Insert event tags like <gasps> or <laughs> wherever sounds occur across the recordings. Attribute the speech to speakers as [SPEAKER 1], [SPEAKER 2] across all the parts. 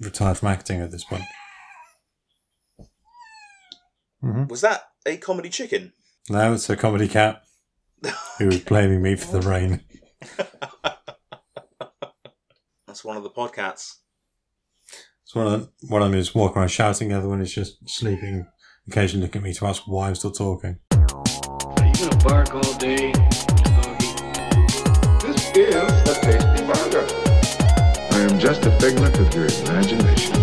[SPEAKER 1] retired from acting at this point. hmm
[SPEAKER 2] Was that a comedy chicken?
[SPEAKER 1] No, it's a comedy cat who was blaming me for the rain. <laughs>
[SPEAKER 2] That's one of the podcasts.
[SPEAKER 1] So one of them, one of them is walking around shouting, the other one is just sleeping, occasionally looking at me to ask why I'm still talking.
[SPEAKER 3] Are you gonna bark all day,
[SPEAKER 4] just a figment of your imagination.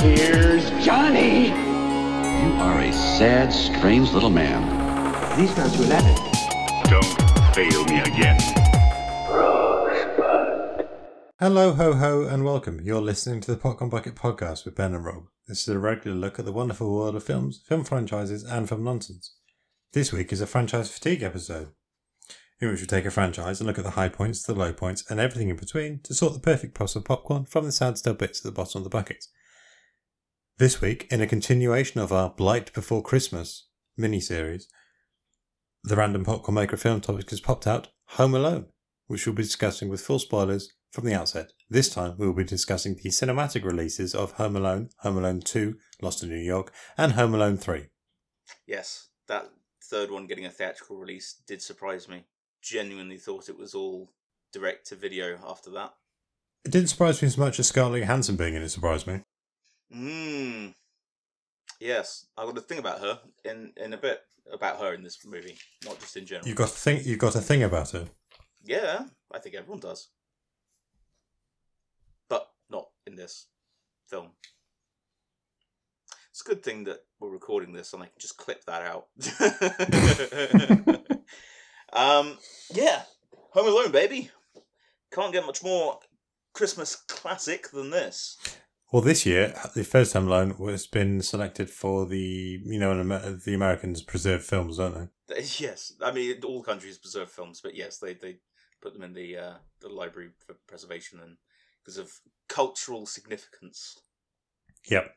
[SPEAKER 3] Here's Johnny.
[SPEAKER 5] You are a sad, strange little man.
[SPEAKER 6] These guys were Latin.
[SPEAKER 7] Don't fail me again.
[SPEAKER 1] Hello, ho, ho, and welcome. You're listening to the Popcorn Bucket podcast with Ben and Rob. This is a regular look at the wonderful world of films, film franchises, and film nonsense. This week is a franchise fatigue episode, in which we take a franchise and look at the high points, the low points, and everything in between to sort the perfect pots of popcorn from the sad still bits at the bottom of the bucket. This week, in a continuation of our Blight Before Christmas mini-series, the random popcorn maker film topic has popped out Home Alone, which we'll be discussing with full spoilers from the outset. This time we will be discussing the cinematic releases of Home Alone, Home Alone 2, Lost in New York, and Home Alone 3.
[SPEAKER 2] Yes, that third one getting a theatrical release did surprise me. Genuinely thought it was all direct to video after that.
[SPEAKER 1] It didn't surprise me as much as Scarlett Johansson being in it surprised me.
[SPEAKER 2] Mmm. Yes, I've got a thing about her in in a bit about her in this movie, not just in general.
[SPEAKER 1] You've got a thing, you've got a thing about her.
[SPEAKER 2] Yeah, I think everyone does. But not in this film. It's a good thing that we're recording this and I can just clip that out. <laughs> <laughs> um, yeah, Home Alone, baby. Can't get much more Christmas classic than this.
[SPEAKER 1] Well, this year, the first Home Alone has been selected for the, you know, the Americans preserve films, don't they? <laughs>
[SPEAKER 2] Yes, I mean all countries preserve films, but yes, they they put them in the uh, the library for preservation and because of cultural significance.
[SPEAKER 1] Yep.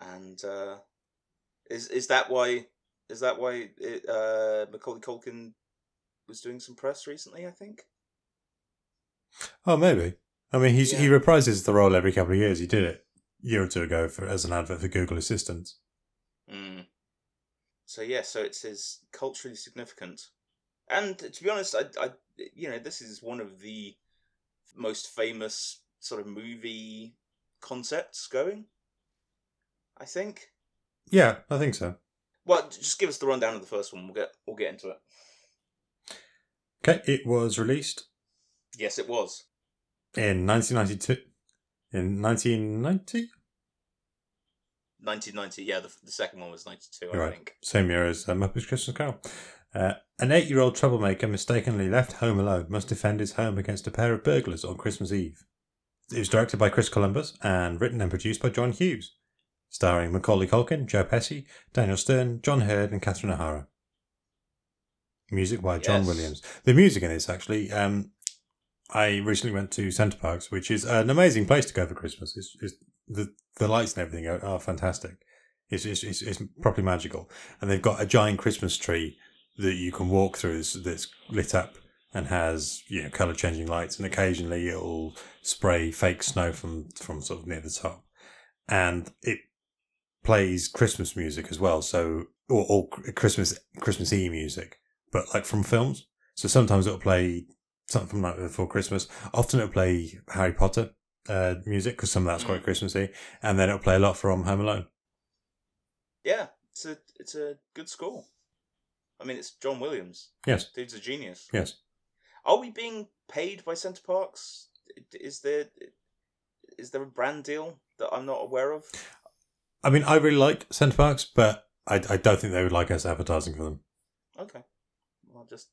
[SPEAKER 2] And uh, is is that why is that why it, uh, Macaulay Culkin was doing some press recently? I think.
[SPEAKER 1] Oh, maybe. I mean, he's, he reprises the role every couple of years. He did it a year or two ago for as an advert for Google Assistant.
[SPEAKER 2] Mm. So yeah, so it says culturally significant, and to be honest, I, I you know this is one of the most famous sort of movie concepts going. I think.
[SPEAKER 1] Yeah, I think so.
[SPEAKER 2] Well, just give us the rundown of the first one. We'll get we'll get into it.
[SPEAKER 1] Okay, it was released
[SPEAKER 2] Yes, it was.
[SPEAKER 1] in 1992. In 1990?
[SPEAKER 2] 1990. Yeah, the, the second one was 92, I
[SPEAKER 1] Right.
[SPEAKER 2] think.
[SPEAKER 1] Same year as uh, Muppets Christmas Carol. Uh, an eight year old troublemaker mistakenly left home alone must defend his home against a pair of burglars on Christmas Eve. It was directed by Chris Columbus and written and produced by John Hughes, starring Macaulay Culkin, Joe Pesci, Daniel Stern, John Heard, and Catherine O'Hara. Music by John
[SPEAKER 2] Yes.
[SPEAKER 1] Williams. The music in this actually, um, I recently went to Center Parcs, which is an amazing place to go for Christmas. It's, it's the the lights and everything are, are fantastic. It's, it's it's it's properly magical, and they've got a giant Christmas tree that you can walk through that's, that's lit up and has you know color changing lights, and occasionally it'll spray fake snow from from sort of near the top, and it plays Christmas music as well. So or, or Christmas Christmassy music, but like from films. So sometimes it'll play something from Night Before Christmas. Often it'll play Harry Potter uh, music because some of that's quite
[SPEAKER 2] Mm.
[SPEAKER 1] Christmassy, and then it'll play a lot from Home Alone.
[SPEAKER 2] Yeah, it's a it's a good score. I mean, it's John Williams.
[SPEAKER 1] Yes,
[SPEAKER 2] Dude's a genius.
[SPEAKER 1] yes.
[SPEAKER 2] Are we being paid by Center Parcs? Is there is there a brand deal that I'm not aware of?
[SPEAKER 1] I mean, I really like Center Parcs, but I, I don't think they would like us advertising for them.
[SPEAKER 2] Okay, well, just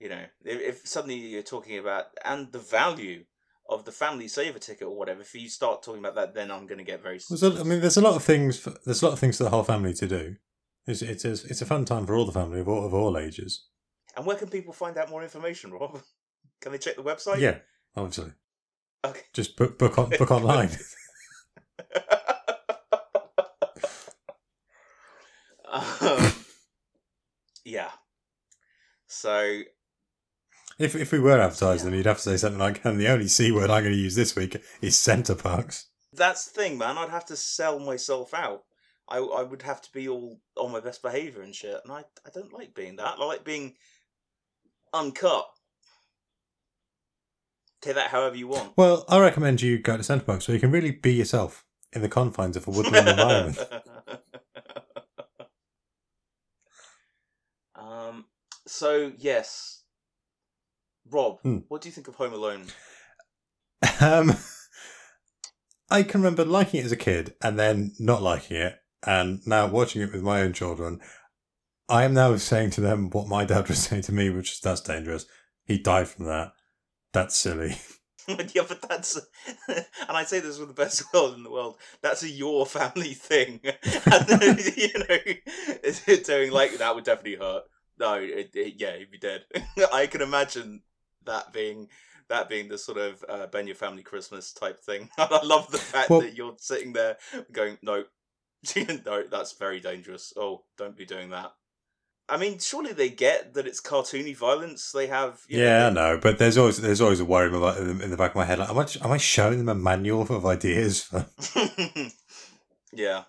[SPEAKER 2] you know, if, if suddenly you're talking about and the value of the family saver ticket or whatever, if you start talking about that, then I'm going to get very.
[SPEAKER 1] A, I mean, there's a lot of things. For, there's a lot of things for the whole family to do. It's it's a, it's a fun time for all the family of all of all ages.
[SPEAKER 2] And where can people find out more information, Rob? <laughs> Can they check the website?
[SPEAKER 1] Yeah, obviously.
[SPEAKER 2] Okay.
[SPEAKER 1] Just book book on book online. <laughs> <laughs>
[SPEAKER 2] um, yeah. So
[SPEAKER 1] If if we were advertising them, you'd have to say something like, "And the only c word I'm going to use this week is Center Parcs."
[SPEAKER 2] That's the thing, man. I'd have to sell myself out. I I would have to be all on my best behavior and shit, and I I don't like being that. I like being uncut. Take that however you want.
[SPEAKER 1] Well, I recommend you go to Center Parcs so you can really be yourself in the confines of a woodland environment. <laughs>
[SPEAKER 2] um. So yes, Rob,
[SPEAKER 1] Hmm.
[SPEAKER 2] what do you think of Home Alone? <laughs>
[SPEAKER 1] Um, I can remember liking it as a kid and then not liking it, and now watching it with my own children, I am now saying to them what my dad was <laughs> saying to me, which is that's dangerous. He died from that. That's silly. <laughs>
[SPEAKER 2] yeah, but that's, and I say this with the best will in the world. That's a your family thing, and then, you know, doing like that would definitely hurt. No, it, it, yeah, he'd be dead. <laughs> I can imagine that being that being the sort of uh, Ben your family Christmas type thing. <laughs> I love the fact
[SPEAKER 1] Well-
[SPEAKER 2] that you're sitting there going, no, <laughs> no, that's very dangerous. Oh, don't be doing that. I mean, surely they get that it's cartoony violence. They have, you
[SPEAKER 1] yeah, I
[SPEAKER 2] know,
[SPEAKER 1] know, but there's always there's always a worry in the, in the back of my head. Like, am I am I showing them a manual of ideas? For...
[SPEAKER 2] yeah.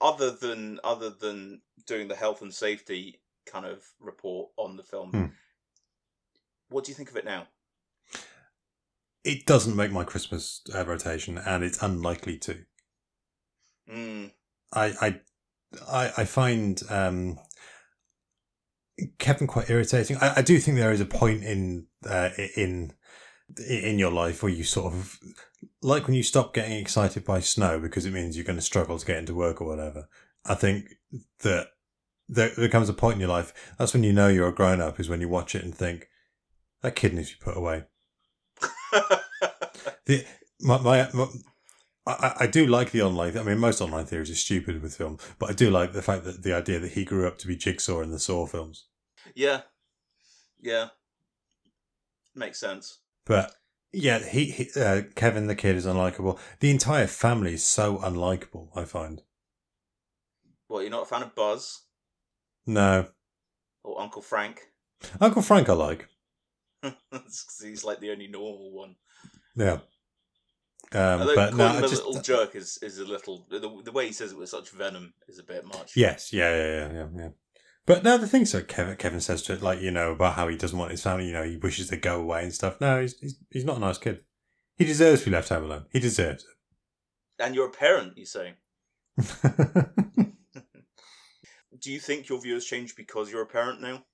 [SPEAKER 2] Other than other than doing the health and safety kind of report on the film,
[SPEAKER 1] Hmm.
[SPEAKER 2] what do you think of it now?
[SPEAKER 1] It doesn't make my Christmas uh, rotation, and it's unlikely to.
[SPEAKER 2] Mm,
[SPEAKER 1] I I I, find um, Kevin quite irritating. I, I do think there is a point in uh, in in your life where you sort of like when you stop getting excited by snow because it means you're going to struggle to get into work or whatever. I think that there there comes a point in your life that's when you know you're a grown up is when you watch it and think that kid needs to be put away. <laughs> The my my, my I, I do like the online. I mean, most online theories are stupid with film, but I do like the fact that the idea that he grew up to be Jigsaw in the Saw films.
[SPEAKER 2] yeah, yeah, makes sense.
[SPEAKER 1] But yeah, he, he uh, Kevin the kid is unlikable. The entire family is so unlikable. I find
[SPEAKER 2] What you're not a fan of Buzz
[SPEAKER 1] no
[SPEAKER 2] or Uncle Frank?
[SPEAKER 1] Uncle Frank. I like. <laughs>
[SPEAKER 2] He's like the only normal one.
[SPEAKER 1] Yeah, um,
[SPEAKER 2] Although
[SPEAKER 1] but no,
[SPEAKER 2] a
[SPEAKER 1] just
[SPEAKER 2] little jerk is, is a little the, the way he says it with such venom is a bit much.
[SPEAKER 1] yes, yeah, yeah, yeah, yeah, yeah. But now the things that Kevin Kevin says to it, like you know about how he doesn't want his family, you know, he wishes they'd go away and stuff. No, he's he's, he's not a nice kid. He deserves to be left home alone. He deserves it.
[SPEAKER 2] And you're a parent, you say. <laughs> Do you think your view has changed because you're a parent now?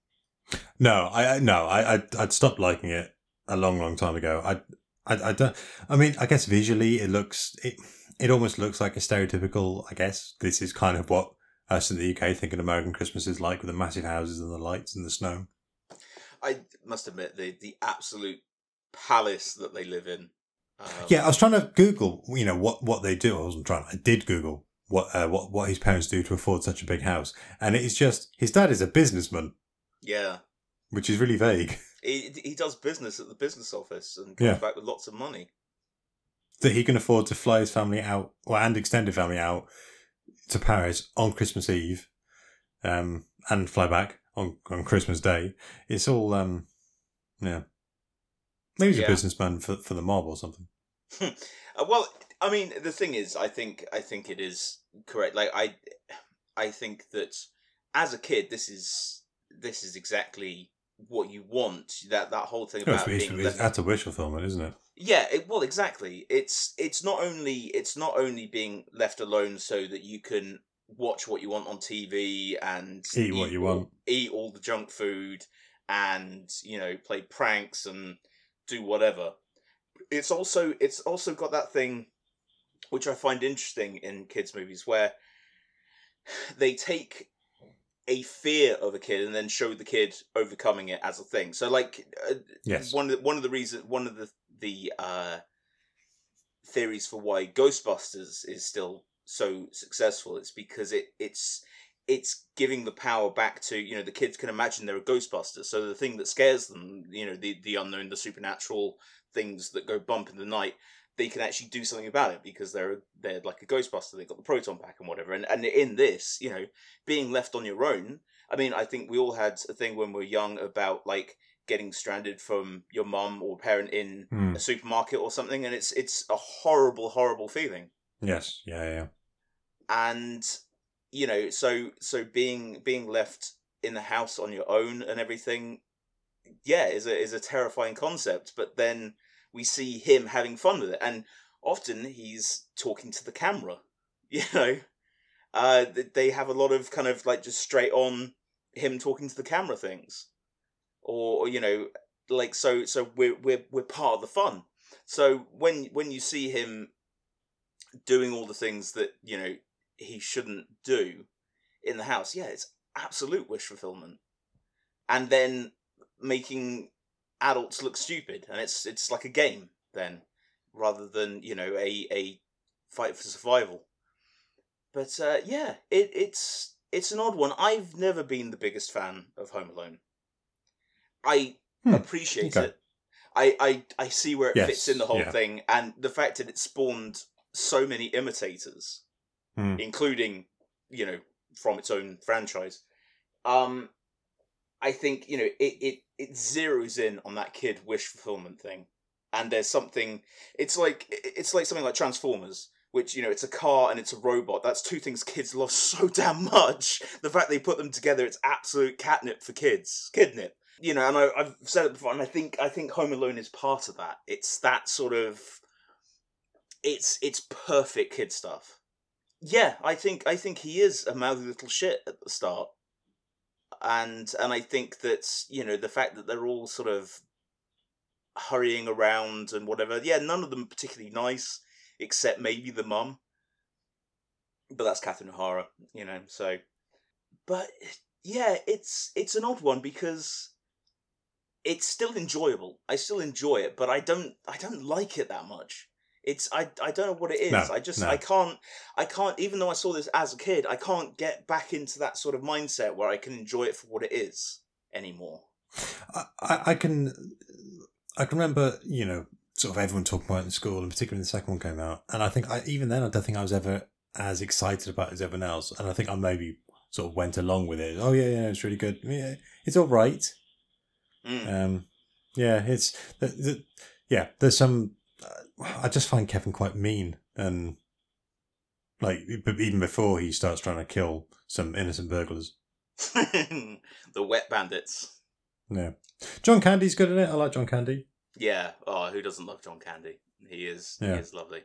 [SPEAKER 1] No, I I- no, I I'd, I'd stopped liking it a long, long time ago. I, I I don't. I mean, I guess visually it looks it it almost looks like a stereotypical. I guess this is kind of what us in the UK think an American Christmas is like with the massive houses and the lights and the snow.
[SPEAKER 2] I must admit the the absolute palace that they live in. Um,
[SPEAKER 1] Yeah, I was trying to Google, you know, what what they do. I wasn't trying. I did Google what uh, what what his parents do to afford such a big house, and it's just his dad is a businessman,
[SPEAKER 2] yeah.
[SPEAKER 1] which is really vague. <laughs>
[SPEAKER 2] He he does business at the business office and comes
[SPEAKER 1] Yeah.
[SPEAKER 2] back with lots of money.
[SPEAKER 1] that he can afford to fly his family out, well, and extended family out to Paris on Christmas Eve, um, and fly back on, on Christmas Day. It's all, um, yeah. Maybe he's
[SPEAKER 2] Yeah.
[SPEAKER 1] a businessman for, for the mob or something. <laughs>
[SPEAKER 2] Uh, well, I mean, the thing is, I think I think it is correct. Like I, I think that as a kid, this is this is exactly what you want. That that whole thing about
[SPEAKER 1] it's,
[SPEAKER 2] being
[SPEAKER 1] it's, that's a wish fulfillment, isn't it?
[SPEAKER 2] Yeah, it, well, exactly. It's it's not only it's not only being left alone so that you can watch what you want on TV and
[SPEAKER 1] Eat what you
[SPEAKER 2] all-
[SPEAKER 1] want.
[SPEAKER 2] eat all the junk food, and you know play pranks and do whatever. It's also it's also got that thing, which I find interesting in kids movies where <sighs> they take a fear of a kid and then show the kid overcoming it as a thing. So like uh,
[SPEAKER 1] Yes.
[SPEAKER 2] one of the, one of the reasons one of the the uh, theories for why Ghostbusters is still so successful is because it it's it's giving the power back to you know the kids can imagine they're a Ghostbuster. So the thing that scares them, you know, the the unknown, the supernatural things that go bump in the night, they can actually do something about it because they're they're like a Ghostbuster. They've got the proton pack and whatever. And and in this, you know, being left on your own. I mean, I think we all had a thing when we were young about like getting stranded from your mum or parent in
[SPEAKER 1] Hmm.
[SPEAKER 2] a supermarket or something, and it's it's a horrible, horrible feeling.
[SPEAKER 1] Yes. Yeah. Yeah. yeah.
[SPEAKER 2] And you know, so so being being left in the house on your own and everything, yeah, is a is a terrifying concept. But then we see him having fun with it, and often he's talking to the camera. <laughs> You know, uh, they have a lot of kind of like just straight on him talking to the camera things, or, you know, like so so we're we're we're part of the fun. So when when you see him doing all the things that you know he shouldn't do in the house, yeah, it's absolute wish fulfillment, and then making adults look stupid, and it's it's like a game then, rather than you know a a fight for survival. But uh, yeah, it, it's it's an odd one. I've never been the biggest fan of Home Alone. I
[SPEAKER 1] Hmm,
[SPEAKER 2] appreciate
[SPEAKER 1] okay.
[SPEAKER 2] it. I, I I see where it fits in the whole
[SPEAKER 1] yeah.
[SPEAKER 2] thing, and the fact that it spawned so many imitators,
[SPEAKER 1] Hmm.
[SPEAKER 2] including you know from its own franchise. Um, I think you know it it it zeroes in on that kid wish fulfillment thing, and there's something. It's like it's like something like Transformers, which you know it's a car and it's a robot. That's two things kids love <laughs> so damn much. The fact they put them together, it's absolute catnip for kids. Kidnip. You know, and I, I've said it before, and I think I think Home Alone is part of that. It's that sort of. It's it's perfect kid stuff. Yeah, I think I think he is a mouthy little shit at the start, and and I think that you know the fact that they're all sort of hurrying around and whatever. Yeah, none of them are particularly nice, except maybe the mum. But that's Catherine O'Hara, you know. So, but yeah, it's it's an odd one because it's still enjoyable. I still enjoy it, but I don't I don't like it that much. It's I I don't know what it is.
[SPEAKER 1] No,
[SPEAKER 2] I just
[SPEAKER 1] no.
[SPEAKER 2] I can't I can't even though I saw this as a kid, I can't get back into that sort of mindset where I can enjoy it for what it is anymore.
[SPEAKER 1] I, I can I can remember you know sort of everyone talking about it in school, and particularly when the second one came out. And I think I, even then I don't think I was ever as excited about it as everyone else. And I think I maybe sort of went along with it. Oh yeah, yeah, it's really good. Yeah, it's all right.
[SPEAKER 2] Mm.
[SPEAKER 1] Um, yeah, it's the, the, yeah. There's some. I just find Kevin quite mean, and like but even before he starts trying to kill some innocent burglars. <laughs>
[SPEAKER 2] the wet bandits.
[SPEAKER 1] Yeah, John Candy's good in it. I like John Candy.
[SPEAKER 2] Yeah. Oh, who doesn't love John Candy? He is.
[SPEAKER 1] Yeah.
[SPEAKER 2] He is lovely.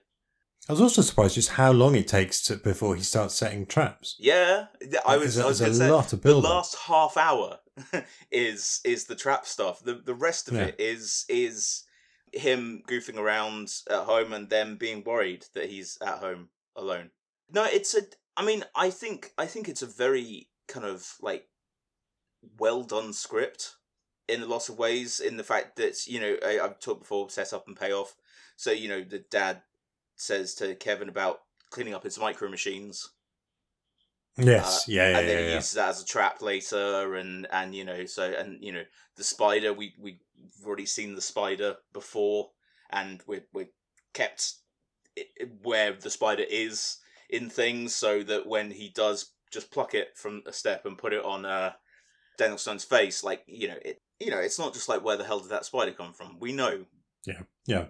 [SPEAKER 1] I was also surprised just how long it takes to, before he starts setting traps.
[SPEAKER 2] Yeah. I was. I was to
[SPEAKER 1] a
[SPEAKER 2] say
[SPEAKER 1] lot of
[SPEAKER 2] the last half hour <laughs> is is the trap stuff. The the rest of
[SPEAKER 1] Yeah.
[SPEAKER 2] it is is him goofing around at home and them being worried that he's at home alone. No, it's a. I mean, I think I think it's a very kind of like well done script in a lot of ways. In the fact that you know I, I've talked before, set up and payoff. So you know the dad says to Kevin about cleaning up his micro machines
[SPEAKER 1] Yes, uh, yeah, yeah,
[SPEAKER 2] and then
[SPEAKER 1] yeah,
[SPEAKER 2] he
[SPEAKER 1] yeah.
[SPEAKER 2] uses that as a trap later and and you know so and you know the spider we we we've already seen the spider before and we're we're kept where the spider is in things so that when he does just pluck it from a step and put it on uh Daniel Stone's face like you know it you know it's not just like where the hell did that spider come from we know
[SPEAKER 1] Yeah, yeah.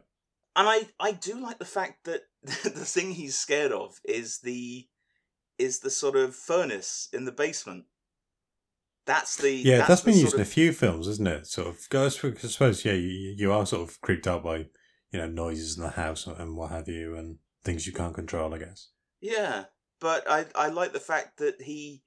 [SPEAKER 2] and I I do like the fact that <laughs> the thing he's scared of is the is the sort of furnace in the basement. That's the
[SPEAKER 1] Yeah,
[SPEAKER 2] that's
[SPEAKER 1] that's been used in a few films, isn't it? Sort of. I suppose, I suppose, yeah, you, you are sort of creeped out by, you know, noises in the house and what have you, and things you can't control. I guess.
[SPEAKER 2] Yeah, but I I like the fact that he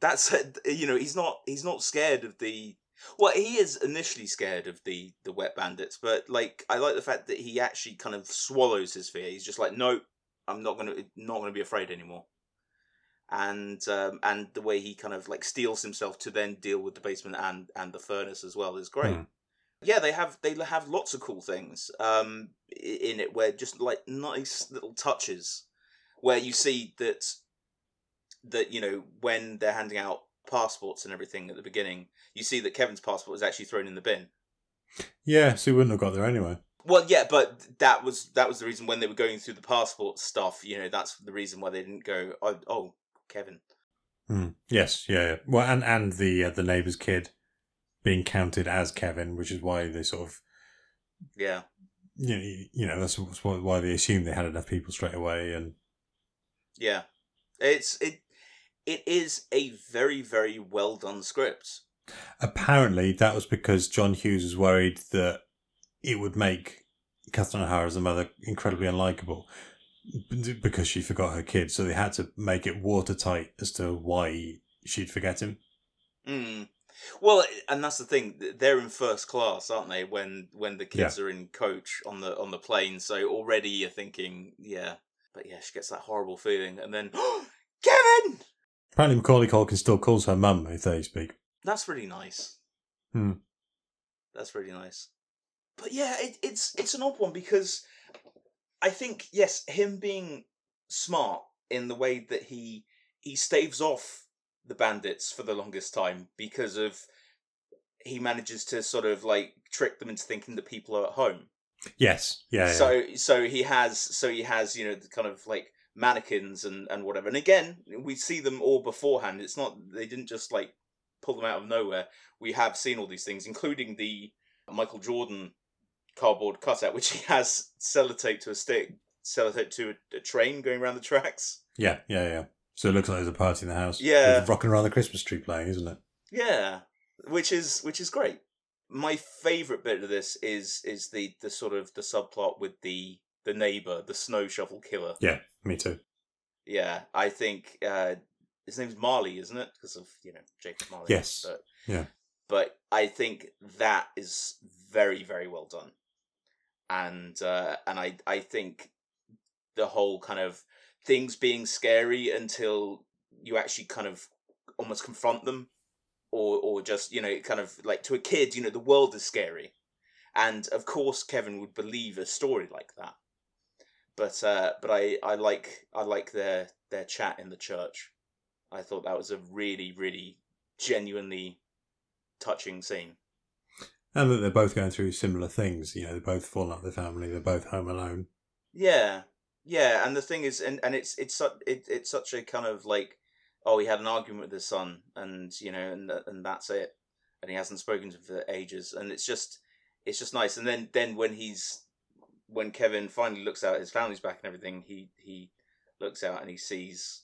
[SPEAKER 2] that's <laughs> you know he's not he's not scared of the well he is initially scared of the the wet bandits but like I like the fact that he actually kind of swallows his fear he's just like no I'm not gonna not gonna be afraid anymore and um and the way he kind of like steels himself to then deal with the basement and and the furnace as well is great
[SPEAKER 1] Hmm.
[SPEAKER 2] yeah they have they have lots of cool things um in it where just like nice little touches where you see that that you know when they're handing out passports and everything at the beginning you see that kevin's passport was actually thrown in the bin
[SPEAKER 1] Yeah, so he wouldn't have got there anyway.
[SPEAKER 2] well yeah but that was that was the reason when they were going through the passport stuff you know that's the reason why they didn't go oh, oh kevin
[SPEAKER 1] Hmm. Yes, yeah, yeah. Well, and and the uh, the neighbour's kid being counted as Kevin, which is why they sort of
[SPEAKER 2] Yeah.
[SPEAKER 1] you know, you know that's why they assumed they had enough people straight away and
[SPEAKER 2] Yeah. It's it it is a very, very well done script.
[SPEAKER 1] apparently that was because John Hughes was worried that it would make Catherine O'Hara as a mother incredibly unlikable because she forgot her kid so they had to make it watertight as to why she'd forget him
[SPEAKER 2] Mm. Well, and that's the thing. They're in first class, aren't they? When when the kids are in coach on the on the plane, so already you're thinking, yeah. But yeah, she gets that horrible feeling, and then <gasps> Kevin.
[SPEAKER 1] apparently Macaulay Culkin still calls her mum if they speak
[SPEAKER 2] That's really nice.
[SPEAKER 1] Hmm.
[SPEAKER 2] That's really nice. But yeah, it, it's it's an odd one because I think yes, him being smart in the way that he he staves off the bandits for the longest time because of he manages to sort of like trick them into thinking that people are at home.
[SPEAKER 1] yes yeah, yeah.
[SPEAKER 2] So so he has so he has you know the kind of like mannequins and and whatever. And again, we see them all beforehand. It's not they didn't just like pull them out of nowhere. We have seen all these things, including the Michael Jordan cardboard cutout, which he has sellotape to a stick, sellotape to a, a train going around the tracks.
[SPEAKER 1] yeah yeah yeah so it looks like there's a party in the house
[SPEAKER 2] Yeah.
[SPEAKER 1] with rocking around the Christmas tree playing isn't it
[SPEAKER 2] Yeah, which is which is great. My favorite bit of this is is the the sort of the subplot with the the neighbor, the snow shovel killer.
[SPEAKER 1] yeah me too
[SPEAKER 2] Yeah, I think uh, his name's Marley, isn't it? Because of you know Jacob Marley.
[SPEAKER 1] Yes.
[SPEAKER 2] But,
[SPEAKER 1] Yeah.
[SPEAKER 2] But I think that is very very well done, and uh, and I I think the whole kind of things being scary until you actually kind of almost confront them, or or just you know kind of like to a kid you know the world is scary, and of course Kevin would believe a story like that but uh, but I, I like I like their their chat in the church. I thought that was a really really genuinely touching scene.
[SPEAKER 1] And that they're both going through similar things you know they're both falling out with their family they're both home alone
[SPEAKER 2] Yeah, yeah, and the thing is, and, and it's it's it, it's such a kind of like, oh, he had an argument with his son, and you know, and and that's it, and he hasn't spoken to him for ages, and it's just it's just nice. And then then when he's when Kevin finally looks out, his family's back and everything, he he looks out and he sees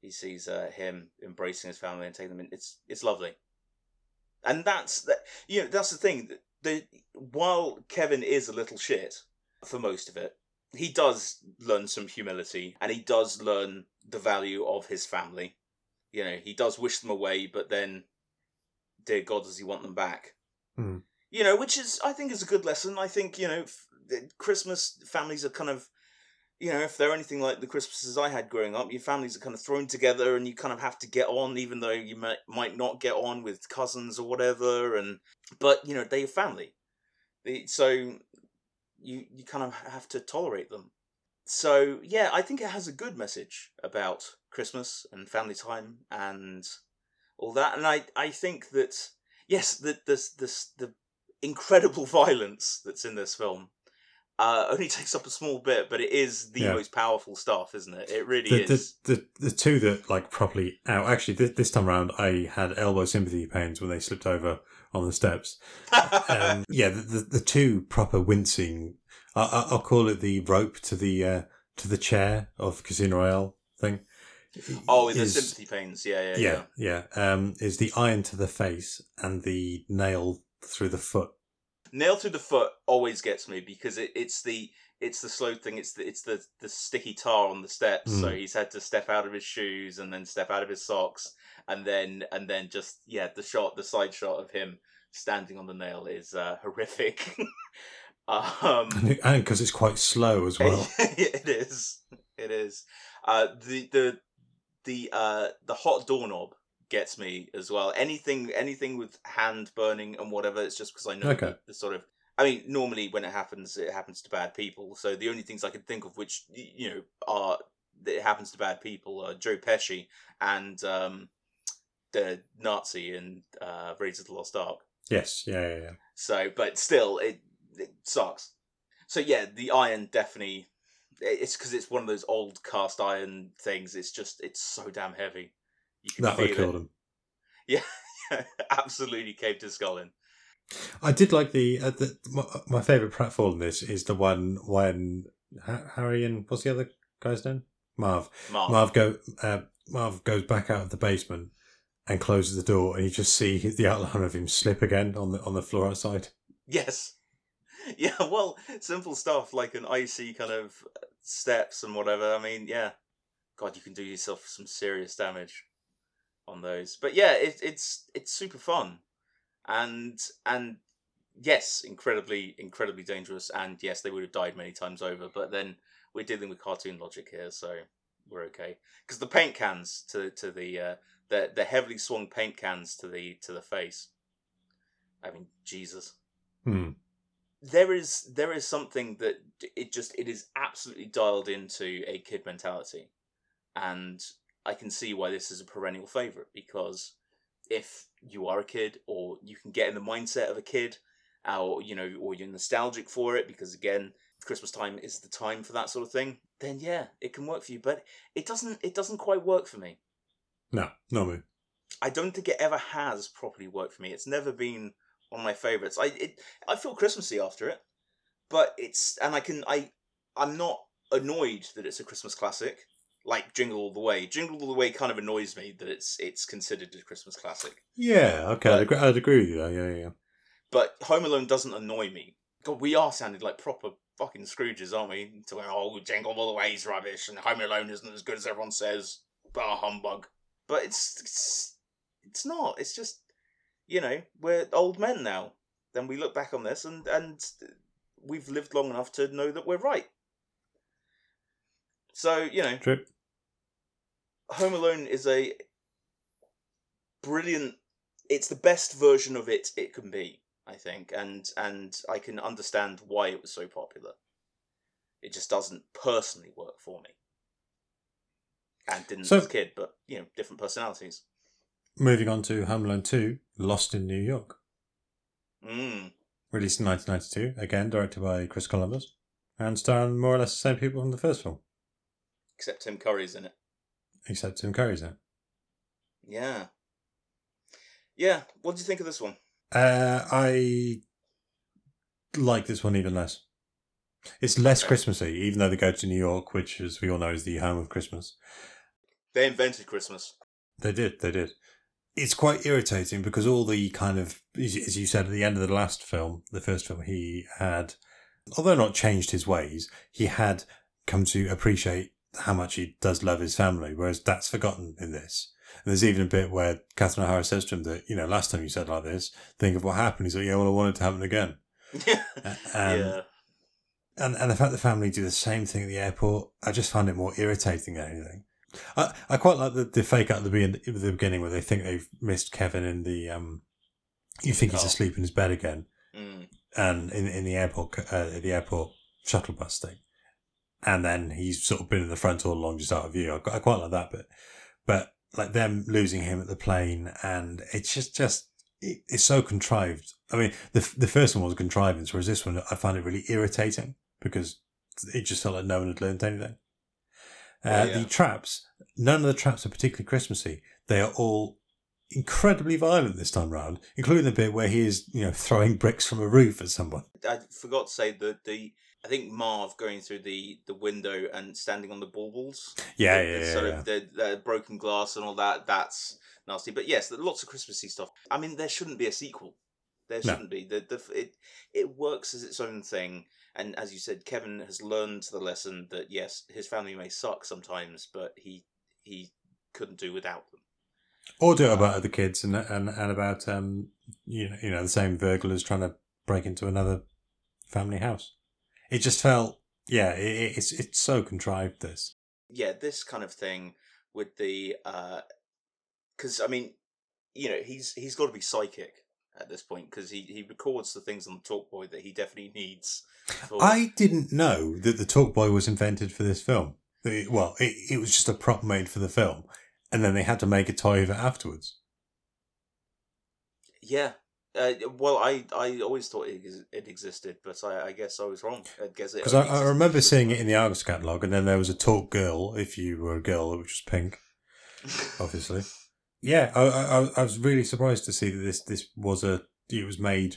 [SPEAKER 2] he sees uh, him embracing his family and taking them in. It's it's lovely, and that's that. You know, that's the thing. The while Kevin is a little shit for most of it, he does learn some humility and he does learn the value of his family. You know, he does wish them away, but then, dear God, does he want them back?
[SPEAKER 1] Hmm.
[SPEAKER 2] You know, which is, I think, is a good lesson. I think, you know, f- Christmas families are kind of, you know, if they're anything like the Christmases I had growing up, your families are kind of thrown together and you kind of have to get on, even though you might, might not get on with cousins or whatever. And, but, you know, they're your family. The, so you you kind of have to tolerate them. So yeah, I think it has a good message about Christmas and family time and all that. And I I think that yes, the the the, the incredible <laughs> violence that's in this film uh, only <laughs> takes up a small bit, but it is the
[SPEAKER 1] Yeah.
[SPEAKER 2] most powerful stuff, isn't it? It really
[SPEAKER 1] the,
[SPEAKER 2] is.
[SPEAKER 1] the, the, the two that like properly out actually this, this time around i had elbow sympathy pains when they slipped over on the steps <laughs> um, yeah the, the, the two proper wincing I, I- i'll call it the rope to the uh, to the chair of casino royale thing
[SPEAKER 2] oh, with the sympathy pains, yeah, yeah,
[SPEAKER 1] yeah yeah um is the iron to the face and the nail through the foot
[SPEAKER 2] nail through the foot always gets me because it, it's the it's the slow thing it's the it's the the sticky tar on the steps. So
[SPEAKER 1] Mm.
[SPEAKER 2] he's had to step out of his shoes and then step out of his socks and then and then just yeah the shot the side shot of him standing on the nail is uh, <laughs> horrific. Um
[SPEAKER 1] and because it's quite slow as <laughs> well.
[SPEAKER 2] It is. It is. Uh the the the uh the hot doorknob gets me as well anything anything with hand burning and whatever it's just because i know
[SPEAKER 1] Okay.
[SPEAKER 2] the, sort of i mean normally when it happens it happens to bad people so the only things i can think of which you know are that it happens to bad people are joe pesci and um the nazi in uh raiders of the lost ark
[SPEAKER 1] yes yeah yeah, yeah.
[SPEAKER 2] so, but still, it it sucks. So yeah, the iron definitely. It's because it's one of those old cast iron things. It's just it's so damn heavy.
[SPEAKER 1] That would
[SPEAKER 2] feel
[SPEAKER 1] kill
[SPEAKER 2] it.
[SPEAKER 1] them <laughs> <laughs>
[SPEAKER 2] absolutely caved to skull in.
[SPEAKER 1] I did like the, uh, the my, my favorite pratfall in this is the one when Ha- Harry and what's the other guy's name? Marv.
[SPEAKER 2] Marv.
[SPEAKER 1] Marv go uh, Marv goes back out of the basement and closes the door, and you just see <laughs> the outline of him slip again on the on the floor outside.
[SPEAKER 2] Yes. Yeah, well, simple stuff like an icy kind of steps and whatever. I mean, yeah. God, you can do yourself some serious damage on those. But yeah, it, it's it's super fun, and and yes, incredibly incredibly dangerous. And yes, they would have died many times over. But then we're dealing with cartoon logic here, so we're okay. Because the paint cans to to the uh, the the heavily swung paint cans to the to the face. I mean, Jesus
[SPEAKER 1] Hmm.
[SPEAKER 2] there is there is something that it just it is absolutely dialed into a kid mentality and i can see why this is a perennial favorite because if you are a kid or you can get in the mindset of a kid or you know or you're nostalgic for it because again christmas time is the time for that sort of thing then yeah it can work for you but it doesn't it doesn't quite work for me
[SPEAKER 1] No, not me.
[SPEAKER 2] I don't think it ever has properly worked for me. It's never been one of my favorites. I it, I feel Christmassy after it, but it's and I can I I'm not annoyed that it's a Christmas classic like Jingle All the Way. Jingle All the Way kind of annoys me that it's it's considered a Christmas classic,
[SPEAKER 1] Yeah, okay, I'd agree, I'd agree with you. there, Yeah, yeah.
[SPEAKER 2] but Home Alone doesn't annoy me. God, we are sounding like proper fucking Scrooges, aren't we? To oh, Jingle All the Way is rubbish, and Home Alone isn't as good as everyone says. Bah humbug. But it's it's it's not. It's just you know we're old men now. Then we look back on this and and we've lived long enough to know that we're right. So you know,
[SPEAKER 1] True.
[SPEAKER 2] Home Alone is a brilliant. It's the best version of it it can be, I think, and and I can understand why it was so popular. It just doesn't personally work for me, and didn't
[SPEAKER 1] So-
[SPEAKER 2] as a kid. But you know, different personalities.
[SPEAKER 1] Moving on to Home Alone 2, Lost in New York.
[SPEAKER 2] Mm.
[SPEAKER 1] Released in 1992, again directed by Chris Columbus, and starring more or less the same people from the first film,
[SPEAKER 2] Except Tim Curry's in it.
[SPEAKER 1] Except Tim Curry's in it.
[SPEAKER 2] Yeah. Yeah. What do you think of this one?
[SPEAKER 1] Uh, I like this one even less. It's less. Christmassy, even though they go to New York, which, as we all know, is the home of Christmas.
[SPEAKER 2] They invented Christmas.
[SPEAKER 1] They did, they did. It's quite irritating because all the kind of, as you said at the end of the last film, the first film, he had, although not changed his ways, he had come to appreciate how much he does love his family, whereas that's forgotten in this. And there's even a bit where Catherine O'Hara says to him that, you know, last time you said like this, think of what happened. He's like, yeah, well, I want it to happen again. <laughs> Um,
[SPEAKER 2] yeah.
[SPEAKER 1] and and the fact the family do the same thing at the airport, I just find it more irritating than anything. I, I quite like the, the fake out at the, the beginning where they think they've missed Kevin in the um. You think he's asleep in his bed again,
[SPEAKER 2] Mm.
[SPEAKER 1] and in in the airport uh, the airport shuttle bus thing, and then he's sort of been in the front all along, just out of view. I, I quite like that bit, but like them losing him at the plane, and it's just just it, it's so contrived. I mean, the the first one was contrivance, whereas this one I find it really irritating because it just felt like no one had learned anything. Uh,
[SPEAKER 2] yeah.
[SPEAKER 1] The traps, none of the traps are particularly Christmassy. They are all incredibly violent this time round, including the bit where he is, you know, throwing bricks from a roof at someone.
[SPEAKER 2] I forgot to say that the I think Marv going through the the window and standing on the baubles.
[SPEAKER 1] Yeah,
[SPEAKER 2] the-
[SPEAKER 1] yeah,
[SPEAKER 2] the
[SPEAKER 1] yeah.
[SPEAKER 2] Sort
[SPEAKER 1] yeah.
[SPEAKER 2] of the, the broken glass and all that. That's nasty. But yes, lots of Christmassy stuff. I mean, there shouldn't be a sequel. There shouldn't be. The, the it it works as its own thing. And as you said, Kevin has learned the lesson that yes, his family may suck sometimes, but he he couldn't do without them.
[SPEAKER 1] Or do it about other kids and and and about um you know you know the same burglars trying to break into another family house. It just felt yeah it, it- it's it's so contrived this.
[SPEAKER 2] yeah, this kind of thing with the uh, because I mean, you know, he's he's got to be psychic at this point because he he records the things on the talk boy that he definitely needs. For,
[SPEAKER 1] I didn't know that the Talk Boy was invented for this film. It- well, it, it was just a prop made for the film, and then they had to make a toy of it afterwards.
[SPEAKER 2] yeah. Uh, well, I, I always thought it, it existed, but I, I guess I was wrong. I guess it
[SPEAKER 1] Because I, I remember seeing it in the Argos catalogue, and then there was a Talk Girl, if you were a girl, which was pink, <laughs> obviously. yeah, I, I, I was really surprised to see that this this was a it was made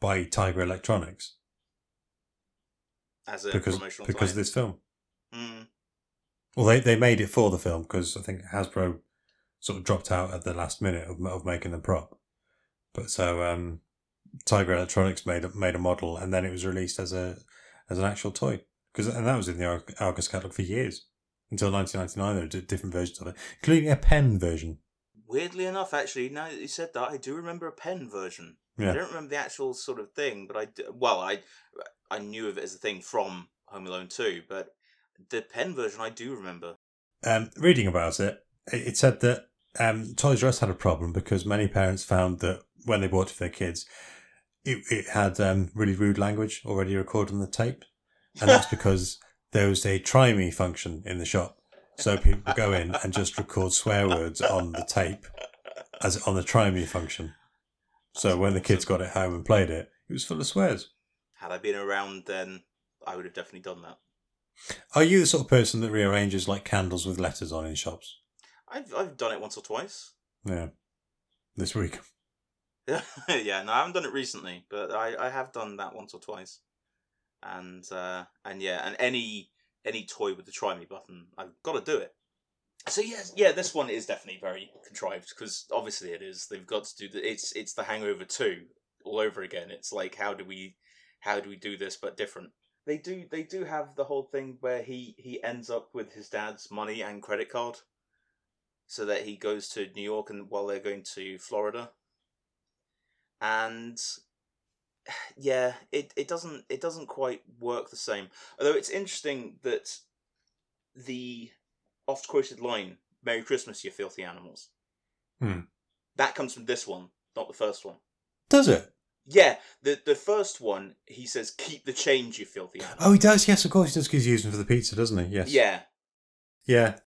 [SPEAKER 1] by Tiger Electronics
[SPEAKER 2] as a
[SPEAKER 1] because
[SPEAKER 2] promotional
[SPEAKER 1] because of this film.
[SPEAKER 2] Mm.
[SPEAKER 1] Well, they, they made it for the film because I think Hasbro sort of dropped out at the last minute of, of making the prop. But so um, Tiger Electronics made a, made a model, and then it was released as a as an actual toy. Because and that was in the Argos catalog for years until 1999. There were different versions of it, including a pen version.
[SPEAKER 2] Weirdly enough, actually, now that you said that, I do remember a pen version.
[SPEAKER 1] Yeah.
[SPEAKER 2] I don't remember the actual sort of thing, but I well, I I knew of it as a thing from Home Alone 2, but the pen version I do remember.
[SPEAKER 1] um, reading about it, it it said that um, Toys R Us had a problem because many parents found that when they bought it for their kids, it, it had um, really rude language already recorded on the tape. And that's <laughs> because there was a try me function in the shop. So people go in and just record swear words on the tape as on the try me function. So when the kids got it home and played it, it was full of swears.
[SPEAKER 2] Had I been around then, I would have definitely done that.
[SPEAKER 1] Are you the sort of person that rearranges like candles with letters on in shops?
[SPEAKER 2] I've I've done it once or twice.
[SPEAKER 1] Yeah. This week. <laughs>
[SPEAKER 2] yeah, no, I haven't done it recently, but I, I have done that once or twice. And uh, and yeah, and any any toy with the try me button, I've got to do it. So yes, yeah, this one is definitely very contrived because obviously it is. They've got to do the it's it's the Hangover two all over again. It's like how do we how do we do this but different? They do they do have the whole thing where he he ends up with his dad's money and credit card, so that he goes to New York and while they're going to Florida and <sighs> yeah, it, it doesn't it doesn't quite work the same. Although it's interesting that the oft quoted line "Merry Christmas, you filthy animals,"
[SPEAKER 1] Hmm.
[SPEAKER 2] that comes from this one, not the first one.
[SPEAKER 1] Does it?
[SPEAKER 2] Yeah, the the first one he says, "Keep the change, you filthy animals."
[SPEAKER 1] Oh, he does. Yes, of course he does. He's using for the pizza, doesn't he? Yes.
[SPEAKER 2] Yeah.
[SPEAKER 1] Yeah.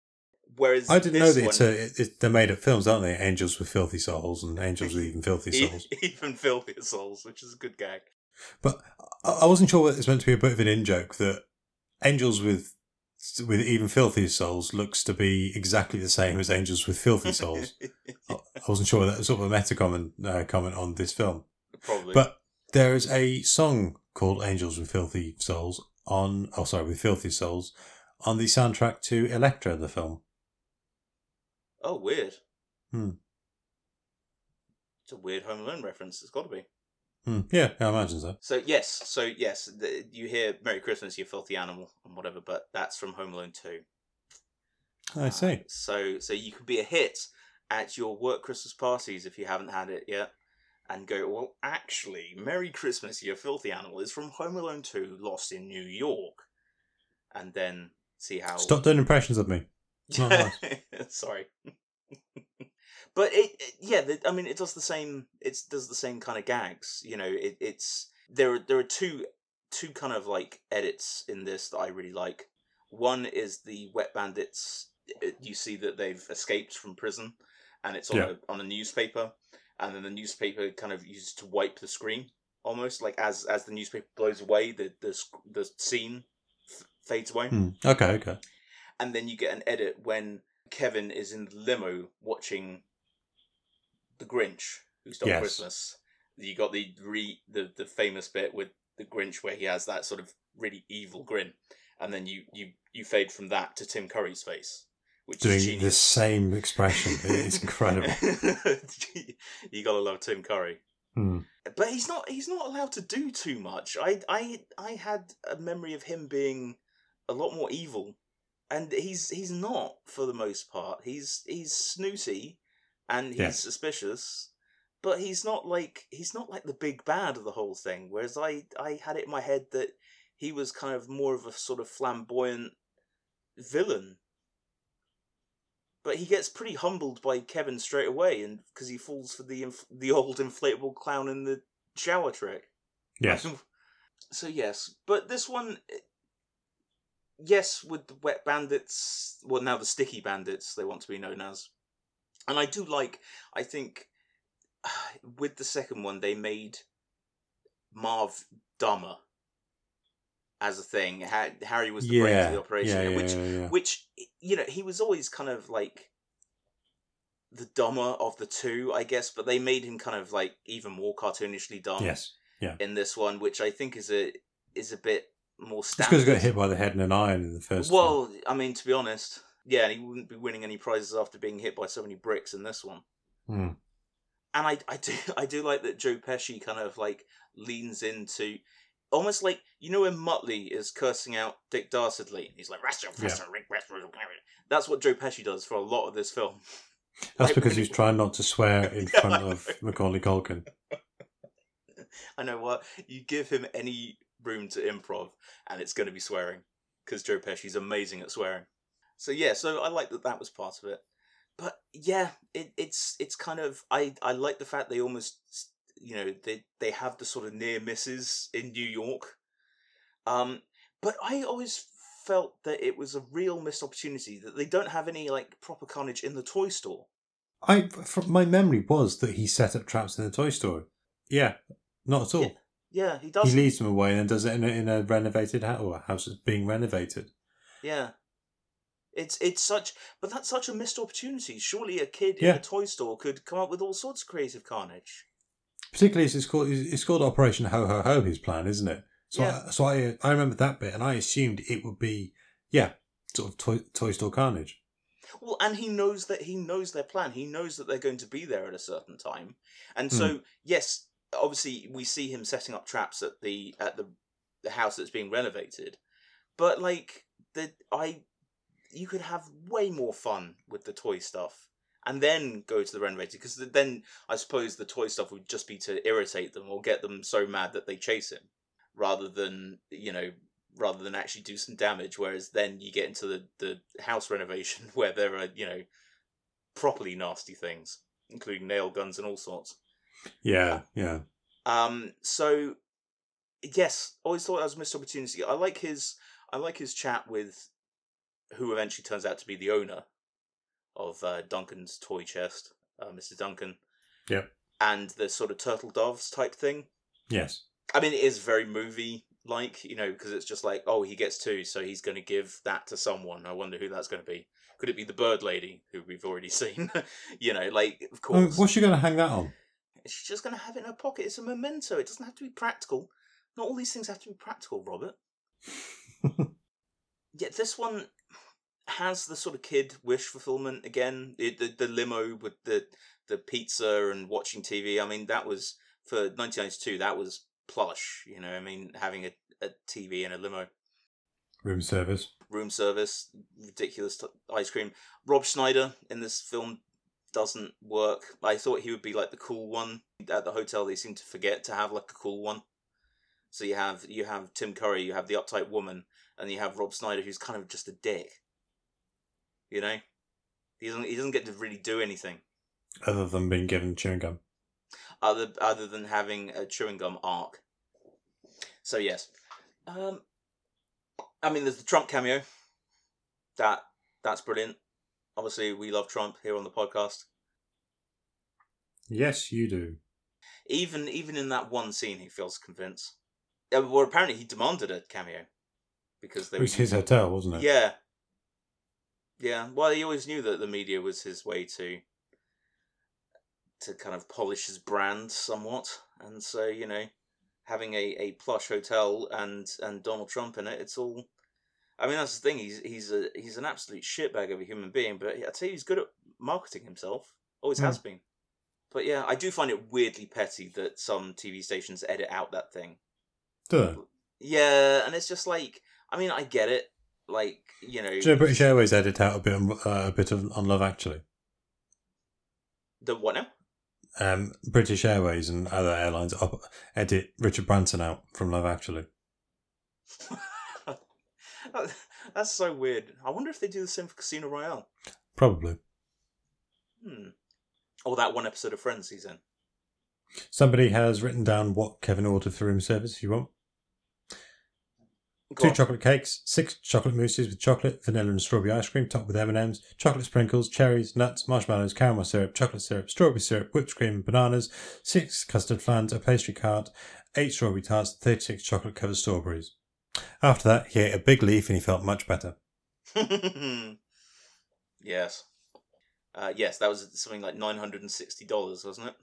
[SPEAKER 2] Whereas
[SPEAKER 1] I didn't know that it's a, it, it, they're made up films, aren't they? Angels with filthy souls and angels with even filthy <laughs> souls.
[SPEAKER 2] even filthier souls, which is a good gag.
[SPEAKER 1] But I, wasn't sure whether it's meant to be a bit of an in joke that angels with with even filthy souls looks to be exactly the same as angels with filthy souls. <laughs> I I wasn't sure that was sort of a meta comment uh, comment on this film.
[SPEAKER 2] Probably.
[SPEAKER 1] But there is a song called "Angels with Filthy Souls" on oh sorry with filthy souls on the soundtrack to Elektra, the film.
[SPEAKER 2] Oh, weird.
[SPEAKER 1] Hmm.
[SPEAKER 2] It's a weird Home Alone reference. It's got to be.
[SPEAKER 1] Hmm. Yeah, I imagine so.
[SPEAKER 2] So yes, so yes, the, you hear "Merry Christmas, you filthy animal" and whatever, but that's from Home Alone Two.
[SPEAKER 1] I see.
[SPEAKER 2] Uh, so so you could be a hit at your work Christmas parties if you haven't had it yet, and go, well, actually, "Merry Christmas, you filthy animal" is from Home Alone Two, Lost in New York, and then see how.
[SPEAKER 1] Stop doing impressions of me. <laughs>
[SPEAKER 2] Sorry. <laughs> but it, it yeah, the, I mean, it does the same. It does the same kind of gags. You know, it, it's there. are- There are two two kind of like edits in this that I really like. One is the Wet Bandits. uh, You see that they've escaped from prison, and it's on
[SPEAKER 1] Yeah.
[SPEAKER 2] a, on a newspaper, and then the newspaper kind of uses to wipe the screen almost like as as the newspaper blows away, the the the scene f- fades away
[SPEAKER 1] Hmm. Okay, okay.
[SPEAKER 2] And then you get an edit when Kevin is in the limo watching The Grinch, Who Stole
[SPEAKER 1] Yes.
[SPEAKER 2] Christmas. You got the re the, the famous bit with the Grinch where he has that sort of really evil grin, and then you you you fade from that to Tim Curry's face, which
[SPEAKER 1] Doing
[SPEAKER 2] is
[SPEAKER 1] the same expression. It's <laughs> incredible. <laughs>
[SPEAKER 2] you gotta love Tim Curry.
[SPEAKER 1] Hmm.
[SPEAKER 2] But he's not he's not allowed to do too much. I I I had a memory of him being a lot more evil. And he's he's not for the most part. He's he's snooty and he's
[SPEAKER 1] Yeah.
[SPEAKER 2] suspicious, but he's not like he's not like the big bad of the whole thing. Whereas I I had it in my head that he was kind of more of a sort of flamboyant villain. But he gets pretty humbled by Kevin straight away, and because he falls for the inf- the old inflatable clown in the shower trick.
[SPEAKER 1] Yes. <laughs>
[SPEAKER 2] So yes, but this one, yes, with the wet bandits, well now the sticky bandits they want to be known as, and I do like. I think <sighs> with the second one they made Marv dumber as a thing. Harry was the brains of the operation,
[SPEAKER 1] Yeah, yeah,
[SPEAKER 2] which
[SPEAKER 1] yeah, yeah.
[SPEAKER 2] which you know he was always kind of like the dumber of the two, I guess, but they made him kind of like even more cartoonishly dumb
[SPEAKER 1] Yes. Yeah.
[SPEAKER 2] in this one, which I think is a is a bit more
[SPEAKER 1] Just because he got hit by the head and an iron in the first one.
[SPEAKER 2] well, I mean, to be honest, yeah, and he wouldn't be winning any prizes after being hit by so many bricks in this one.
[SPEAKER 1] Hmm.
[SPEAKER 2] And I, I do, <laughs> I do like that Joe Pesci kind of like leans into, almost like you know when Muttley is cursing out Dick Dastardly, he's like "Rest,
[SPEAKER 1] Yeah.
[SPEAKER 2] rest, Rick, rest, rest." That's what Joe Pesci does for a lot of this film.
[SPEAKER 1] That's
[SPEAKER 2] like,
[SPEAKER 1] because he's trying not to swear <laughs> in
[SPEAKER 2] Yeah,
[SPEAKER 1] front of. Macaulay Culkin. <laughs>
[SPEAKER 2] I know what you give him any room to improv, and it's going to be swearing because Joe Pesci's amazing at swearing. So yeah, so I like that that was part of it. But yeah, it, it's it's kind of I I like the fact they almost you know they they have the sort of near misses in New York. Um, but I always felt that it was a real missed opportunity that they don't have any like proper carnage in the toy store.
[SPEAKER 1] I, from my memory was that he set up traps in the toy store. Yeah, not at all.
[SPEAKER 2] Yeah, Yeah, he does.
[SPEAKER 1] he leads them away and then does it in a, in a renovated house or a house that's being renovated.
[SPEAKER 2] Yeah. It's it's such but that's such a missed opportunity. Surely a kid in a toy store could come up with all sorts of creative carnage.
[SPEAKER 1] Particularly as it's called, it's called Operation Ho Ho Ho. His plan, isn't it? So,
[SPEAKER 2] Yeah.
[SPEAKER 1] I, so I I remember that bit, and I assumed it would be yeah, sort of toy, toy store carnage.
[SPEAKER 2] Well, and he knows that he knows their plan. He knows that they're going to be there at a certain time. And so, hmm. yes, obviously we see him setting up traps at the at the the house that's being renovated. But like the I you could have way more fun with the toy stuff and then go to the renovated because then I suppose the toy stuff would just be to irritate them or get them so mad that they chase him rather than, you know, rather than actually do some damage whereas then you get into the the house renovation <laughs> where there are, you know, properly nasty things including nail guns and all sorts.
[SPEAKER 1] Yeah, yeah.
[SPEAKER 2] Um, so yes, always thought that was a missed opportunity. I like his I like his chat with who eventually turns out to be the owner of uh, Duncan's toy chest, uh, Mr. Duncan.
[SPEAKER 1] Yep.
[SPEAKER 2] And the sort of turtle doves type thing.
[SPEAKER 1] Yes.
[SPEAKER 2] I mean, it is very movie like, you know, because it's just like, oh, he gets two, so he's going to give that to someone. I wonder who that's going to be. Could it be the bird lady who we've already <laughs> seen? you know, like, of
[SPEAKER 1] Oh,
[SPEAKER 2] course.
[SPEAKER 1] what's she going to hang that on?
[SPEAKER 2] She's just going to have it in her pocket. It's a memento. It doesn't have to be practical. Not all these things have to be practical, Robert. <laughs> Yet this one has the sort of kid wish fulfillment again. It, the the limo with the the pizza and watching TV. I mean, that was for 1992. That was plush. You know, I mean, having a, a TV in a limo,
[SPEAKER 1] Room service.
[SPEAKER 2] room service, ridiculous t- ice cream. Rob Schneider in this film doesn't work. I thought he would be like the cool one at the hotel. They seem to forget to have like a cool one. So you have you have Tim Curry, you have the uptight woman, and you have Rob Schneider, who's kind of just a dick. You know, he doesn't he doesn't get to really do anything
[SPEAKER 1] Other than being given chewing gum.
[SPEAKER 2] other other than having a chewing gum arc. So yes, um, I mean, there's the Trump cameo. That that's brilliant. Obviously, we love Trump here on the podcast.
[SPEAKER 1] Yes, you do.
[SPEAKER 2] Even even in that one scene, he feels convinced. Uh, well, apparently, he demanded a cameo because they
[SPEAKER 1] It was his hotel, wasn't it?
[SPEAKER 2] Yeah. Yeah. Well, he always knew that the media was his way to to kind of polish his brand somewhat, and so you know, having a, a plush hotel and and Donald Trump in it, it's all. I mean, that's the thing. He's he's a he's an absolute shitbag of a human being, but I tell you, he's good at marketing himself. Always
[SPEAKER 1] Hmm.
[SPEAKER 2] has been. But yeah, I do find it weirdly petty that some TV stations edit out that thing.
[SPEAKER 1] Duh.
[SPEAKER 2] Yeah, and it's just like, I mean, I get it. Like, you know,
[SPEAKER 1] Do you know British Airways edit out a bit, on, uh, a bit of on Love Actually?
[SPEAKER 2] the what now?
[SPEAKER 1] Um, British Airways and other airlines edit Richard Branson out from Love Actually. <laughs>
[SPEAKER 2] That- That's so weird. I wonder if they do the same for Casino Royale.
[SPEAKER 1] Probably.
[SPEAKER 2] Hmm. Or that one episode of Friends he's in.
[SPEAKER 1] Somebody has written down what Kevin ordered for room service, if you want.
[SPEAKER 2] Go
[SPEAKER 1] Two
[SPEAKER 2] on.
[SPEAKER 1] chocolate cakes, six chocolate mousses with chocolate, vanilla and strawberry ice cream topped with M&Ms, chocolate sprinkles, cherries, nuts, marshmallows, caramel syrup, chocolate syrup, strawberry syrup, whipped cream and bananas, six custard flans, a pastry cart, eight strawberry tarts, 36 chocolate covered strawberries. After that, he ate a big leaf and he felt much better. <laughs>
[SPEAKER 2] yes. Uh, yes, that was something like nine hundred and sixty dollars, wasn't it?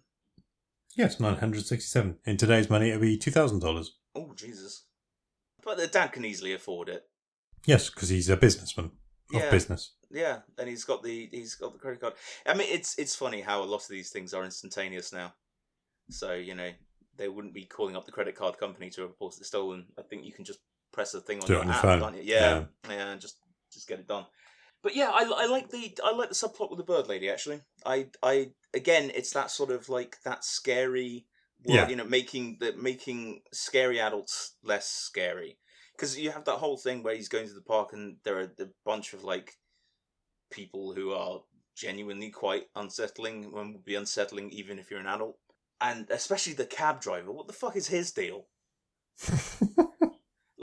[SPEAKER 1] Yes, 967. In today's money, it would be $2,000.
[SPEAKER 2] Oh Jesus! But the dad can easily afford it.
[SPEAKER 1] Yes, because he's a businessman of
[SPEAKER 2] Yeah.
[SPEAKER 1] business.
[SPEAKER 2] Yeah, and he's got the he's got the credit card. I mean, it's it's funny how a lot of these things are instantaneous now. So you know they wouldn't be calling up the credit card company to report it stolen. I think you can just press a thing on
[SPEAKER 1] Do
[SPEAKER 2] your
[SPEAKER 1] on
[SPEAKER 2] app,
[SPEAKER 1] phone.
[SPEAKER 2] can't you? Yeah, yeah, and just just get it done. But yeah, I, I like the I like the subplot with the bird lady. Actually, I I again, it's that sort of like that scary. Well,
[SPEAKER 1] Yeah.
[SPEAKER 2] you know, making the making scary adults less scary because you have that whole thing where he's going to the park and there are a bunch of like people who are genuinely quite unsettling and would be unsettling even if you're an adult and especially the cab driver what the fuck is his deal <laughs>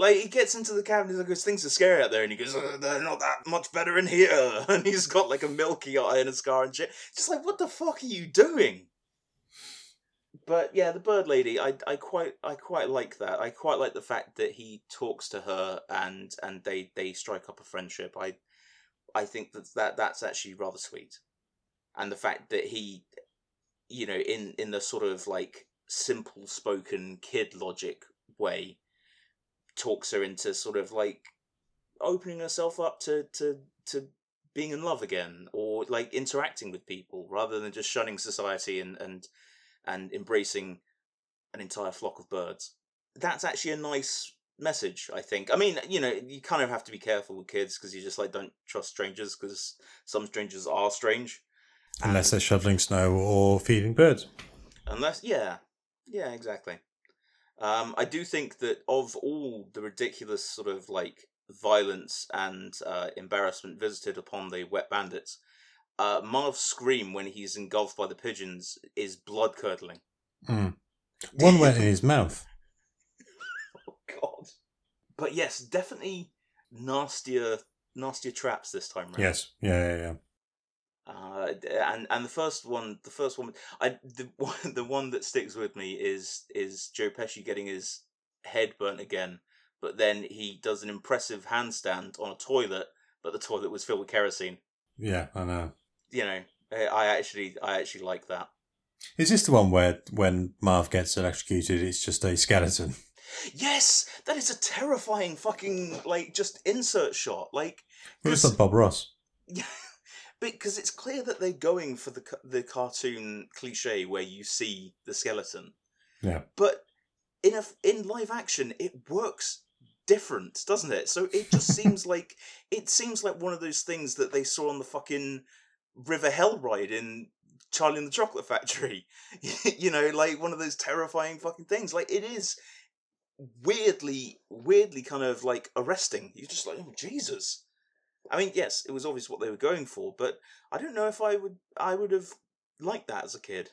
[SPEAKER 2] like he gets into the cabin, and he goes things are scary out there and he goes "Uh, they're not that much better in here <laughs> and he's got like a milky eye and a scar and shit just like what the fuck are you doing but yeah, the bird lady, I, I quite I quite like that. I quite like the fact that he talks to her and and they they strike up a friendship. I I think that, that that's actually rather sweet, and the fact that he, you know, in in the sort of like simple spoken kid logic way, talks her into sort of like opening herself up to to to being in love again or like interacting with people rather than just shunning society and and and embracing an entire flock of birds. That's actually a nice message, I think. I mean, you know, you kind of have to be careful with kids because you just like don't trust strangers because some strangers are strange.
[SPEAKER 1] Unless
[SPEAKER 2] And-
[SPEAKER 1] they're shoveling snow or feeding birds.
[SPEAKER 2] Unless, yeah, yeah, exactly. Um, I do think that of all the ridiculous sort of like violence and uh, embarrassment visited upon the wet bandits, uh, Marv's scream when he's engulfed by the pigeons is blood curdling.
[SPEAKER 1] Mm. <laughs> One went in his mouth. <laughs>
[SPEAKER 2] Oh God! But yes, definitely nastier, nastier traps this time round.
[SPEAKER 1] Yes. Yeah, yeah, yeah.
[SPEAKER 2] Uh, and and the first one, the first one, I the <laughs> one, the one that sticks with me is is Joe Pesci getting his head burnt again, but then he does an impressive handstand on a toilet, but the toilet was filled with kerosene.
[SPEAKER 1] Yeah, I know.
[SPEAKER 2] You know, I I actually I actually like that.
[SPEAKER 1] Is this the one where when Marv gets electrocuted, it's just a skeleton? <laughs>
[SPEAKER 2] Yes, that is a terrifying fucking like just insert shot. Like
[SPEAKER 1] It looks
[SPEAKER 2] 'cause-
[SPEAKER 1] like Bob Ross. <laughs>
[SPEAKER 2] Because it's clear that they're going for the the cartoon cliche where you see the skeleton.
[SPEAKER 1] Yeah.
[SPEAKER 2] But in a in live action, it works different, doesn't it? So it just <laughs> seems like it seems like one of those things that they saw on the fucking River Hell ride in Charlie and the Chocolate Factory. <laughs> you know, like one of those terrifying fucking things. Like it is weirdly, weirdly kind of like arresting. You're just like, oh Jesus. I mean, yes, it was obvious what they were going for, but I don't know if I would I would have liked that as a kid.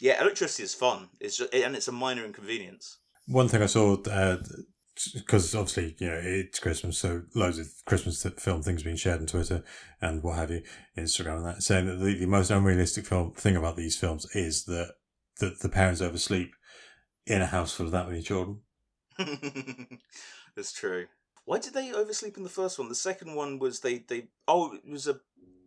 [SPEAKER 2] Yeah, electricity is fun. It's just, and it's a minor inconvenience.
[SPEAKER 1] One thing I saw, uh, because obviously, you know, it's Christmas, so loads of Christmas film things being shared on Twitter and what have you, Instagram and that, saying that the, the most unrealistic film thing about these films is that, that the parents oversleep in a house full of that many children. <laughs>
[SPEAKER 2] That's true. Why did they oversleep in the first one? The second one was they they oh it was a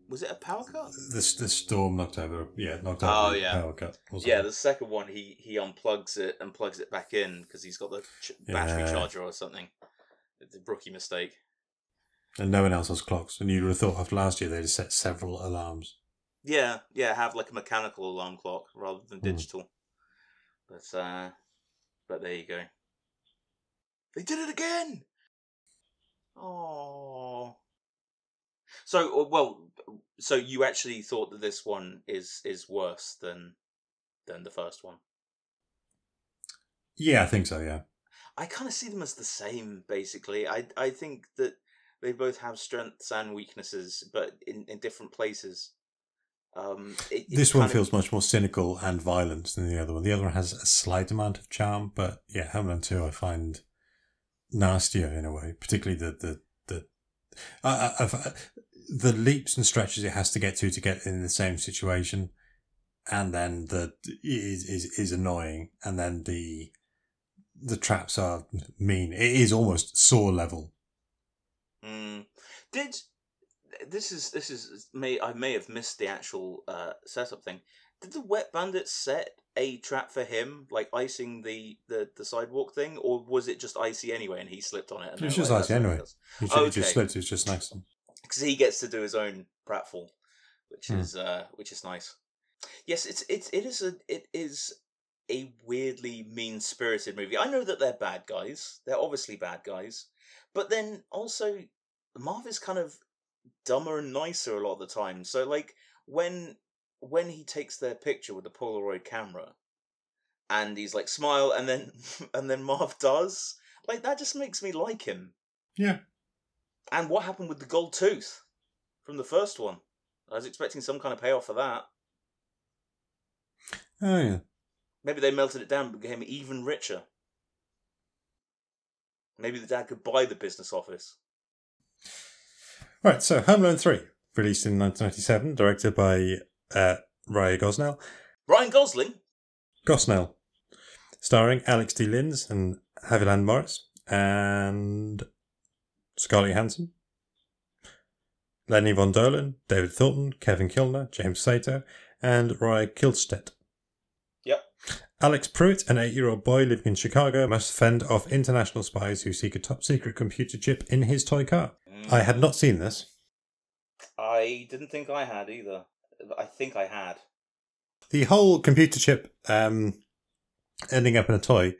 [SPEAKER 2] was it a power cut?
[SPEAKER 1] The, the storm knocked over, yeah, knocked over
[SPEAKER 2] Oh, yeah.
[SPEAKER 1] power cut.
[SPEAKER 2] Yeah,
[SPEAKER 1] something.
[SPEAKER 2] the second one he he unplugs it and plugs it back in because he's got the ch- battery
[SPEAKER 1] Yeah.
[SPEAKER 2] charger or something. It's a rookie mistake.
[SPEAKER 1] And no one else has clocks. And you'd have thought after last year they'd have set several alarms.
[SPEAKER 2] Yeah, yeah, have like a mechanical alarm clock rather than
[SPEAKER 1] Hmm.
[SPEAKER 2] digital. But uh but there you go. They did it again. Oh. So uh, well, so you actually thought that this one is is worse than than the first one.
[SPEAKER 1] Yeah, I think so, yeah.
[SPEAKER 2] I kind of see them as the same, basically. I I think that they both have strengths and weaknesses, but in, in different places. Um, it-
[SPEAKER 1] This one
[SPEAKER 2] kind of-
[SPEAKER 1] feels much more cynical and violent than the other one. The other one has a slight amount of charm, but yeah, Home Alone 2 I find nastier in a way, particularly the, the, the, the leaps and stretches it has to get to to get in the same situation. And then the, is, is, is annoying. And then the, the traps are mean. It is almost saw level.
[SPEAKER 2] Mm. Did this is this is may I may have missed the actual uh, setup thing. Did the Wet Bandits set a trap for him, like icing the, the, the sidewalk thing, or was it just icy anyway and he slipped on it? And
[SPEAKER 1] It was just
[SPEAKER 2] like,
[SPEAKER 1] icy anyway."
[SPEAKER 2] he does?"
[SPEAKER 1] He, he
[SPEAKER 2] Okay.
[SPEAKER 1] just slipped. It was just nice.
[SPEAKER 2] because he gets to do his own pratfall, which
[SPEAKER 1] Hmm.
[SPEAKER 2] is uh, which is nice. Yes, it's it's it is a it is a weirdly mean spirited movie. I know that they're bad guys; they're obviously bad guys, but then also Marv is kind of dumber and nicer a lot of the time. So like when when he takes their picture with the Polaroid camera, and he's like smile, and then <laughs> and then Marv does like that just makes me like him.
[SPEAKER 1] Yeah.
[SPEAKER 2] And what happened with the gold tooth from the first one? I was expecting some kind of payoff for that.
[SPEAKER 1] Oh yeah.
[SPEAKER 2] Maybe they melted it down and became even richer. Maybe the dad could buy the business office.
[SPEAKER 1] Right. So Home Alone Three, released in 1997, directed by uh, Raja Gosnell.
[SPEAKER 2] Ryan Gosling?
[SPEAKER 1] Gosnell, starring Alex D. Linz and Haviland Morris and Scarlett Johansson, Lenny von Dohlen, David Thornton, Kevin Kilner, James Saito, and Rya Kihlstedt.
[SPEAKER 2] Yep.
[SPEAKER 1] Alex Pruitt, an eight-year-old boy living in Chicago, must fend off international spies who seek a top-secret computer chip in his toy car. I had not seen this.
[SPEAKER 2] I didn't think I had either. I think I had.
[SPEAKER 1] The whole computer chip um, ending up in a toy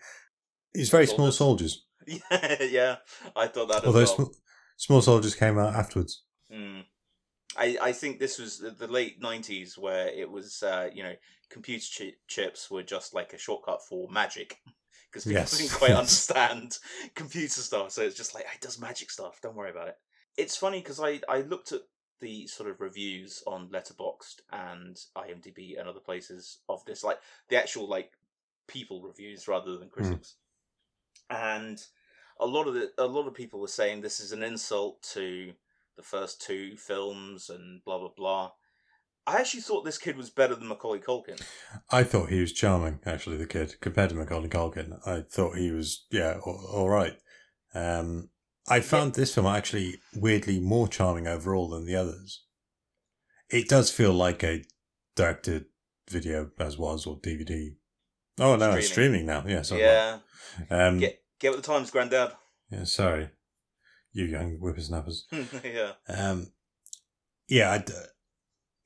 [SPEAKER 1] is very small
[SPEAKER 2] Soldiers. <laughs> Yeah, yeah. I thought that as
[SPEAKER 1] Although
[SPEAKER 2] well.
[SPEAKER 1] sm- small soldiers came out afterwards.
[SPEAKER 2] Mm. I, I think this was the, the late 90s where it was, uh, you know, computer chi- chips were just like a shortcut for magic. <laughs> Because people
[SPEAKER 1] Yes,
[SPEAKER 2] didn't quite <laughs> understand computer stuff. So it's just like, it does magic stuff. Don't worry about it. It's funny because I, I looked at the sort of reviews on Letterboxd and IMDb and other places of this, like the actual like people reviews rather than critics. And a lot of the a lot of people were saying this is an insult to the first two films and blah blah blah. I actually thought this kid was better than Macaulay Culkin.
[SPEAKER 1] I thought he was charming, actually, the kid, compared to Macaulay Culkin. I thought he was, yeah, all, all right. Um, I found this film actually weirdly more charming overall than the others. It does feel like a directed video, as was, or DVD. Oh, no, it's
[SPEAKER 2] Streaming.
[SPEAKER 1] streaming now. Yeah, sorry.
[SPEAKER 2] yeah,
[SPEAKER 1] Um,
[SPEAKER 2] get get with the times, Grandad.
[SPEAKER 1] yeah, sorry. You young whippersnappers. <laughs>
[SPEAKER 2] yeah,
[SPEAKER 1] Um, yeah, I d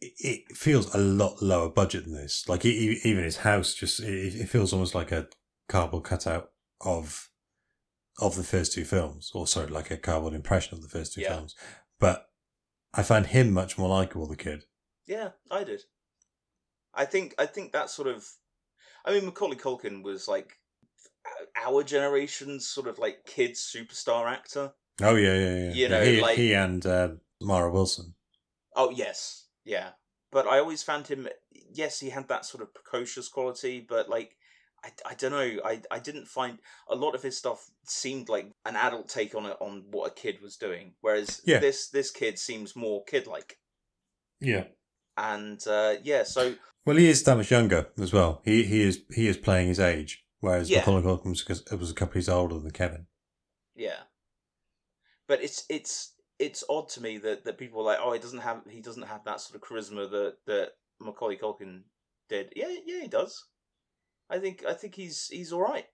[SPEAKER 1] it it feels a lot lower budget than this. Like even his house, just it, it feels almost like a cardboard cutout of of the first two films, or sorry, like a cardboard impression of the first two
[SPEAKER 2] Yeah.
[SPEAKER 1] films. But I found him much more likable. The kid.
[SPEAKER 2] yeah, I did. I think I think that sort of. I mean, Macaulay Culkin was like our generation's sort of like kid superstar actor.
[SPEAKER 1] Oh yeah, yeah, yeah.
[SPEAKER 2] You
[SPEAKER 1] Yeah,
[SPEAKER 2] know,
[SPEAKER 1] he,
[SPEAKER 2] like-
[SPEAKER 1] he and uh, Mara Wilson.
[SPEAKER 2] Oh yes, yeah. But I always found him. Yes, he had that sort of precocious quality, but like, I, I don't know. I I didn't find a lot of his stuff seemed like an adult take on it on what a kid was doing, whereas
[SPEAKER 1] Yeah.
[SPEAKER 2] this this kid seems more kid like.
[SPEAKER 1] Yeah.
[SPEAKER 2] And uh, yeah, so
[SPEAKER 1] Well, he is that much younger as well. He he is he is playing his age, whereas
[SPEAKER 2] Yeah.
[SPEAKER 1] Macaulay Culkin was, was a couple of years older than Kevin.
[SPEAKER 2] yeah. But it's it's it's odd to me that, that people are like, oh, he doesn't have he doesn't have that sort of charisma that that Macaulay Culkin did. Yeah, yeah, he does. I think I think he's he's all right.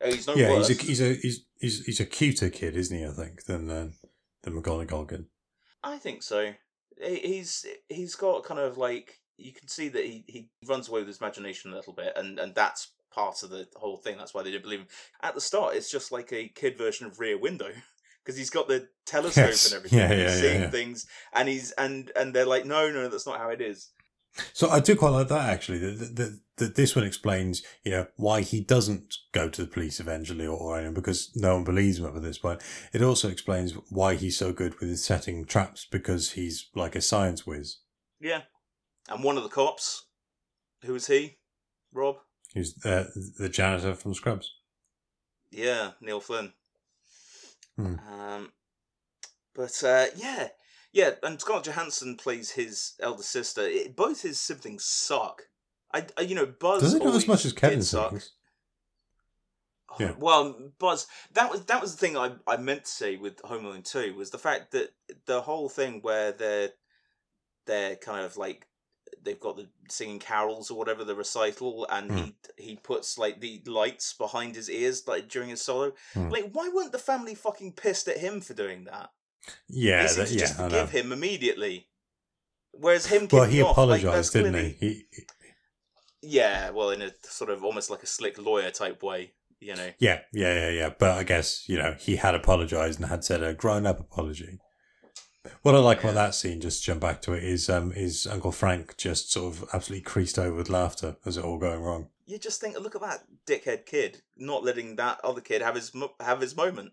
[SPEAKER 2] Oh, he's no
[SPEAKER 1] yeah,
[SPEAKER 2] worse.
[SPEAKER 1] he's a he's a he's he's he's a cuter kid, isn't he? I think than uh, than Macaulay Culkin.
[SPEAKER 2] I think so. He's he's got kind of like you can see that he, he runs away with his imagination a little bit, and, and that's part of the whole thing. That's why they didn't believe him. At the start, it's just like a kid version of Rear Window <laughs> because he's got the telescope
[SPEAKER 1] Yes.
[SPEAKER 2] and everything.
[SPEAKER 1] Yeah,
[SPEAKER 2] and
[SPEAKER 1] yeah,
[SPEAKER 2] he's
[SPEAKER 1] yeah,
[SPEAKER 2] seeing things, and he's and and they're like, no, no, that's not how it is.
[SPEAKER 1] So I do quite like that actually. That, that, that this one explains, you know, why he doesn't go to the police eventually or, or anything because no one believes him up at this point. It also explains why he's so good with his setting traps because he's like a science whiz.
[SPEAKER 2] Yeah, and one of the cops, who is he? Rob.
[SPEAKER 1] He's uh, the janitor from Scrubs.
[SPEAKER 2] Yeah, Neil Flynn.
[SPEAKER 1] Hmm.
[SPEAKER 2] Um, but uh, yeah, yeah, and Scarlett Johansson plays his elder sister. It, both his siblings suck. I, I you know, Buzz.
[SPEAKER 1] Does it not as much as
[SPEAKER 2] did
[SPEAKER 1] sucks.
[SPEAKER 2] suck.
[SPEAKER 1] Yeah.
[SPEAKER 2] Well, Buzz, that was that was the thing I I meant to say with Home Alone Two was the fact that the whole thing where they're they're kind of like they've got the singing carols or whatever the recital, and
[SPEAKER 1] Hmm.
[SPEAKER 2] he he puts like the lights behind his ears like during his solo.
[SPEAKER 1] Hmm.
[SPEAKER 2] Like, why weren't the family fucking pissed at him for doing that?
[SPEAKER 1] Yeah, that,
[SPEAKER 2] just
[SPEAKER 1] yeah, know.
[SPEAKER 2] forgive him immediately. Whereas him,
[SPEAKER 1] Well, he
[SPEAKER 2] off, like,
[SPEAKER 1] apologized, didn't
[SPEAKER 2] clearly-
[SPEAKER 1] he? he?
[SPEAKER 2] Yeah, well, in a sort of almost like a slick lawyer type way, you know.
[SPEAKER 1] Yeah, yeah, yeah, yeah. But I guess you know he had apologized and had said a grown-up apology. What I like about that scene, just to jump back to it, is um, is Uncle Frank just sort of absolutely creased over with laughter as it all going wrong.
[SPEAKER 2] You just think, look at that dickhead kid not letting that other kid have his have his moment.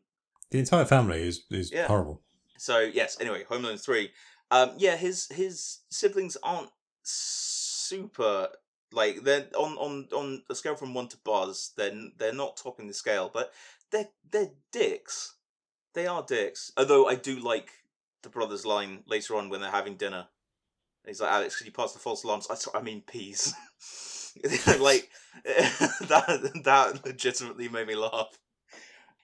[SPEAKER 1] The entire family is is
[SPEAKER 2] Yeah.
[SPEAKER 1] horrible.
[SPEAKER 2] So yes, anyway, Home Alone three. Um, yeah, his his siblings aren't super like they're on on on a scale from one to Buzz. They're they're not topping the scale, but they're they're dicks. They are dicks. Although I do like the brothers' line later on when they're having dinner. He's like, Alex, can you pass the false alarms? I, I mean peas. <laughs> like <laughs> that that legitimately made me laugh.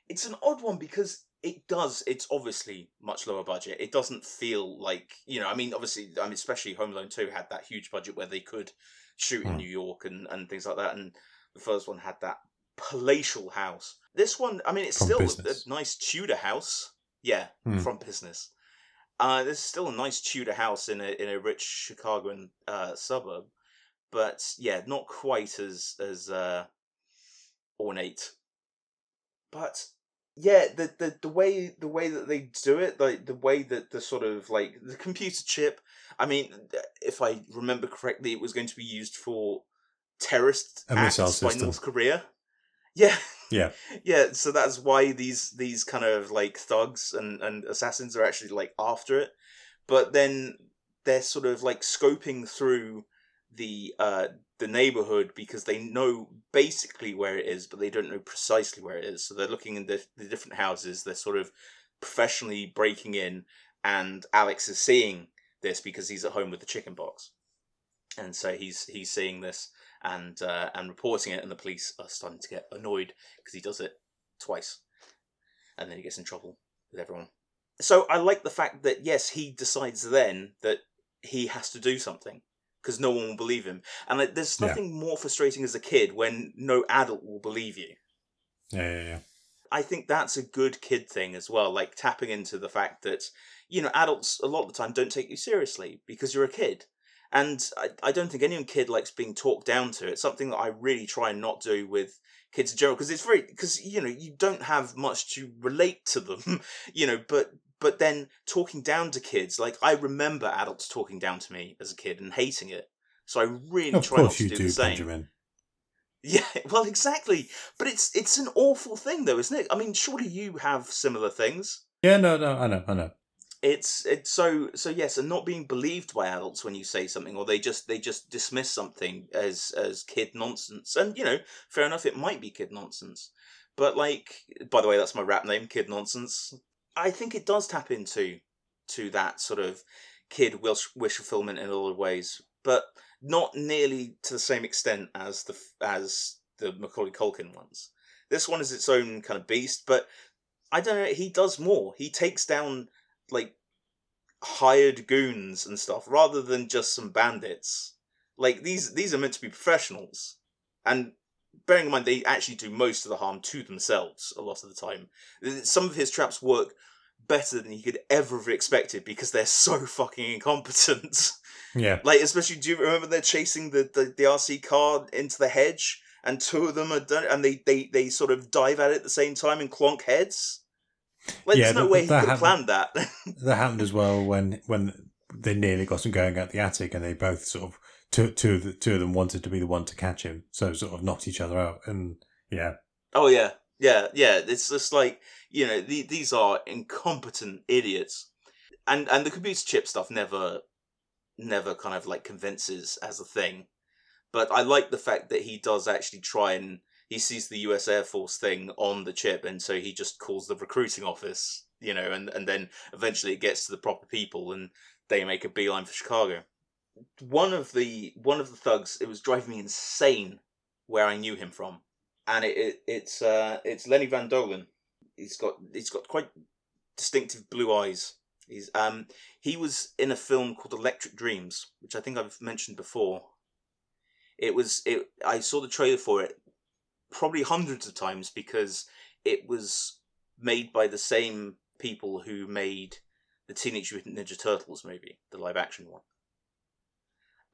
[SPEAKER 2] It's an odd one because it does. It's obviously much lower budget. It doesn't feel like you know. I mean, obviously, I mean, especially Home Alone Two had that huge budget where they could shoot in
[SPEAKER 1] Hmm.
[SPEAKER 2] New York and and things like that. And the first one had that palatial house. This one, I mean, it's
[SPEAKER 1] From
[SPEAKER 2] still
[SPEAKER 1] business.
[SPEAKER 2] a nice Tudor house. Yeah,
[SPEAKER 1] Hmm.
[SPEAKER 2] from business. Uh, there's still a nice Tudor house in a in a rich Chicagoan uh, suburb, but yeah, not quite as as uh, ornate. But yeah, the, the the way the way that they do it, like the way that the sort of like the computer chip. I mean, if I remember correctly, it was going to be used for terrorist
[SPEAKER 1] A
[SPEAKER 2] acts by
[SPEAKER 1] system.
[SPEAKER 2] North Korea. <laughs> Yeah,
[SPEAKER 1] Yeah,
[SPEAKER 2] yeah. So that's why these these kind of like thugs and and assassins are actually like after it. But then they're sort of like scoping through the uh the neighborhood because they know basically where it is, but they don't know precisely where it is. So they're looking in the, the different houses. They're sort of professionally breaking in, and Alex is seeing this because he's at home with the chicken box, and so he's he's seeing this and uh, and reporting it, and the police are starting to get annoyed because he does it twice, and then he gets in trouble with everyone. So I like the fact that yes, he decides then that he has to do something because no one will believe him, and like, there's
[SPEAKER 1] Yeah.
[SPEAKER 2] nothing more frustrating as a kid when no adult will believe you.
[SPEAKER 1] yeah, yeah, yeah.
[SPEAKER 2] I think that's a good kid thing as well, like tapping into the fact that, you know, adults a lot of the time don't take you seriously because you're a kid. And I, I don't think any kid likes being talked down to. It's something that I really try and not do with kids in general because it's very, because, you know, you don't have much to relate to them, <laughs> you know, but. But then talking down to kids, like I remember adults talking down to me as a kid and hating it. So I really
[SPEAKER 1] Of
[SPEAKER 2] try not to do,
[SPEAKER 1] do,
[SPEAKER 2] the same.
[SPEAKER 1] Benjamin. <laughs>
[SPEAKER 2] Yeah, well, exactly. But it's it's an awful thing, though, isn't it? I mean, surely you have similar things.
[SPEAKER 1] Yeah, no, no, I know, I know.
[SPEAKER 2] It's it's so so yes, and not being believed by adults when you say something, or they just they just dismiss something as as kid nonsense. And you know, fair enough, it might be kid nonsense. But like, by the way, that's my rap name, Kid Nonsense. I think it does tap into to that sort of kid wish wish fulfillment in a lot of ways, but not nearly to the same extent as the as the Macaulay Culkin ones. This one is its own kind of beast, but I don't know. He does more. He takes down like hired goons and stuff rather than just some bandits. Like these these are meant to be professionals, and bearing in mind they actually do most of the harm to themselves a lot of the time. Some of his traps work better than he could ever have expected because they're so <laughs> fucking incompetent.
[SPEAKER 1] Yeah,
[SPEAKER 2] Like, especially, do you remember they're chasing the, the, the RC car into the hedge, and two of them are done, and they, they, they sort of dive at it at the same time and clonk heads? Like,
[SPEAKER 1] Yeah,
[SPEAKER 2] there's no
[SPEAKER 1] that-
[SPEAKER 2] way he could have planned that. <laughs>
[SPEAKER 1] that happened as well when when they nearly got him going out the attic, and they both sort of two two of the, two of them wanted to be the one to catch him, so sort of knocked each other out, and yeah,
[SPEAKER 2] oh, yeah. Yeah, yeah. It's just like, you know, the, these are incompetent idiots. And and the computer chip stuff never, never kind of like convinces as a thing. But I like the fact that he does actually try and he sees the US Air Force thing on the chip, and so he just calls the recruiting office, you know, and, and then eventually it gets to the proper people, and they make a beeline for Chicago. One of the one of the thugs, it was driving me insane where I knew him from. and it, it it's uh it's Lenny von Dohlen. He's got he's got quite distinctive blue eyes. He's um he was in a film called Electric Dreams, which I think I've mentioned before. It was it I saw the trailer for it probably hundreds of times because it was made by the same people who made the Teenage Mutant Ninja Turtles movie, the live action one.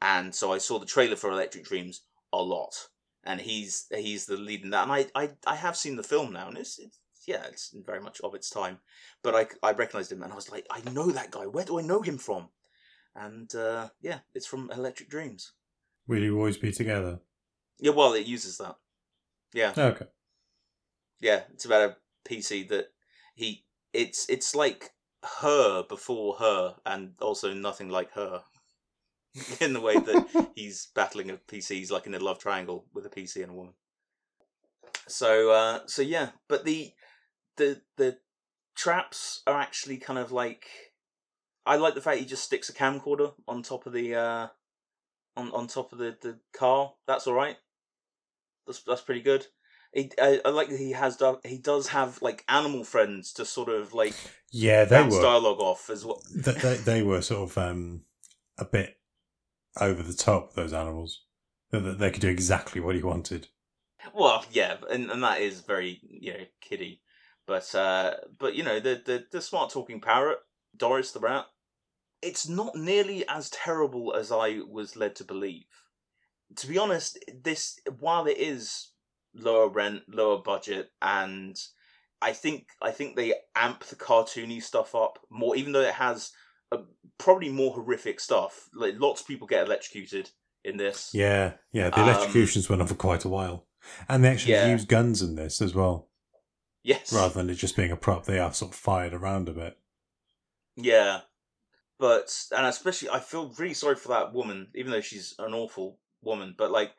[SPEAKER 2] And so I saw the trailer for Electric Dreams a lot, and he's he's the lead in that. And I I, I have seen the film now, and it's, it's yeah, it's very much of its time. But I I recognized him, and I was like, I know that guy. Where do I know him from? And uh, yeah, it's from Electric Dreams.
[SPEAKER 1] Will you always be together?
[SPEAKER 2] Yeah, well, it uses that. Yeah,
[SPEAKER 1] Okay.
[SPEAKER 2] yeah. It's about a PC that he. It's it's like her before her, and also nothing like her. <laughs> in the way that <laughs> he's battling a PC, he's like in a love triangle with a PC and a woman. So uh so yeah, but the the the traps are actually kind of like I like the fact he just sticks a camcorder on top of the uh on on top of the the car. That's all right. That's that's pretty good. He, I, I like that he has. He does have like animal friends to sort of like
[SPEAKER 1] Yeah, they were.
[SPEAKER 2] dialogue off as well.
[SPEAKER 1] They, they, they <laughs> were sort of um, a bit over the top. Those animals. That that they could do exactly what he wanted.
[SPEAKER 2] Well, yeah, and and that is very you know kiddie, but uh, but you know the the the smart talking parrot Doris the rat. It's not nearly as terrible as I was led to believe. To be honest, this while it is lower rent, lower budget, and I think I think they amp the cartoony stuff up more, even though it has a, probably more horrific stuff. Like lots of people get electrocuted in this.
[SPEAKER 1] Yeah, yeah. The
[SPEAKER 2] Um,
[SPEAKER 1] electrocutions went on for quite a while, and they actually
[SPEAKER 2] Yeah.
[SPEAKER 1] use guns in this as well,
[SPEAKER 2] Yes.
[SPEAKER 1] rather than it just being a prop. They are sort of fired around a bit.
[SPEAKER 2] Yeah. But and especially I feel really sorry for that woman, even though she's an awful woman, but like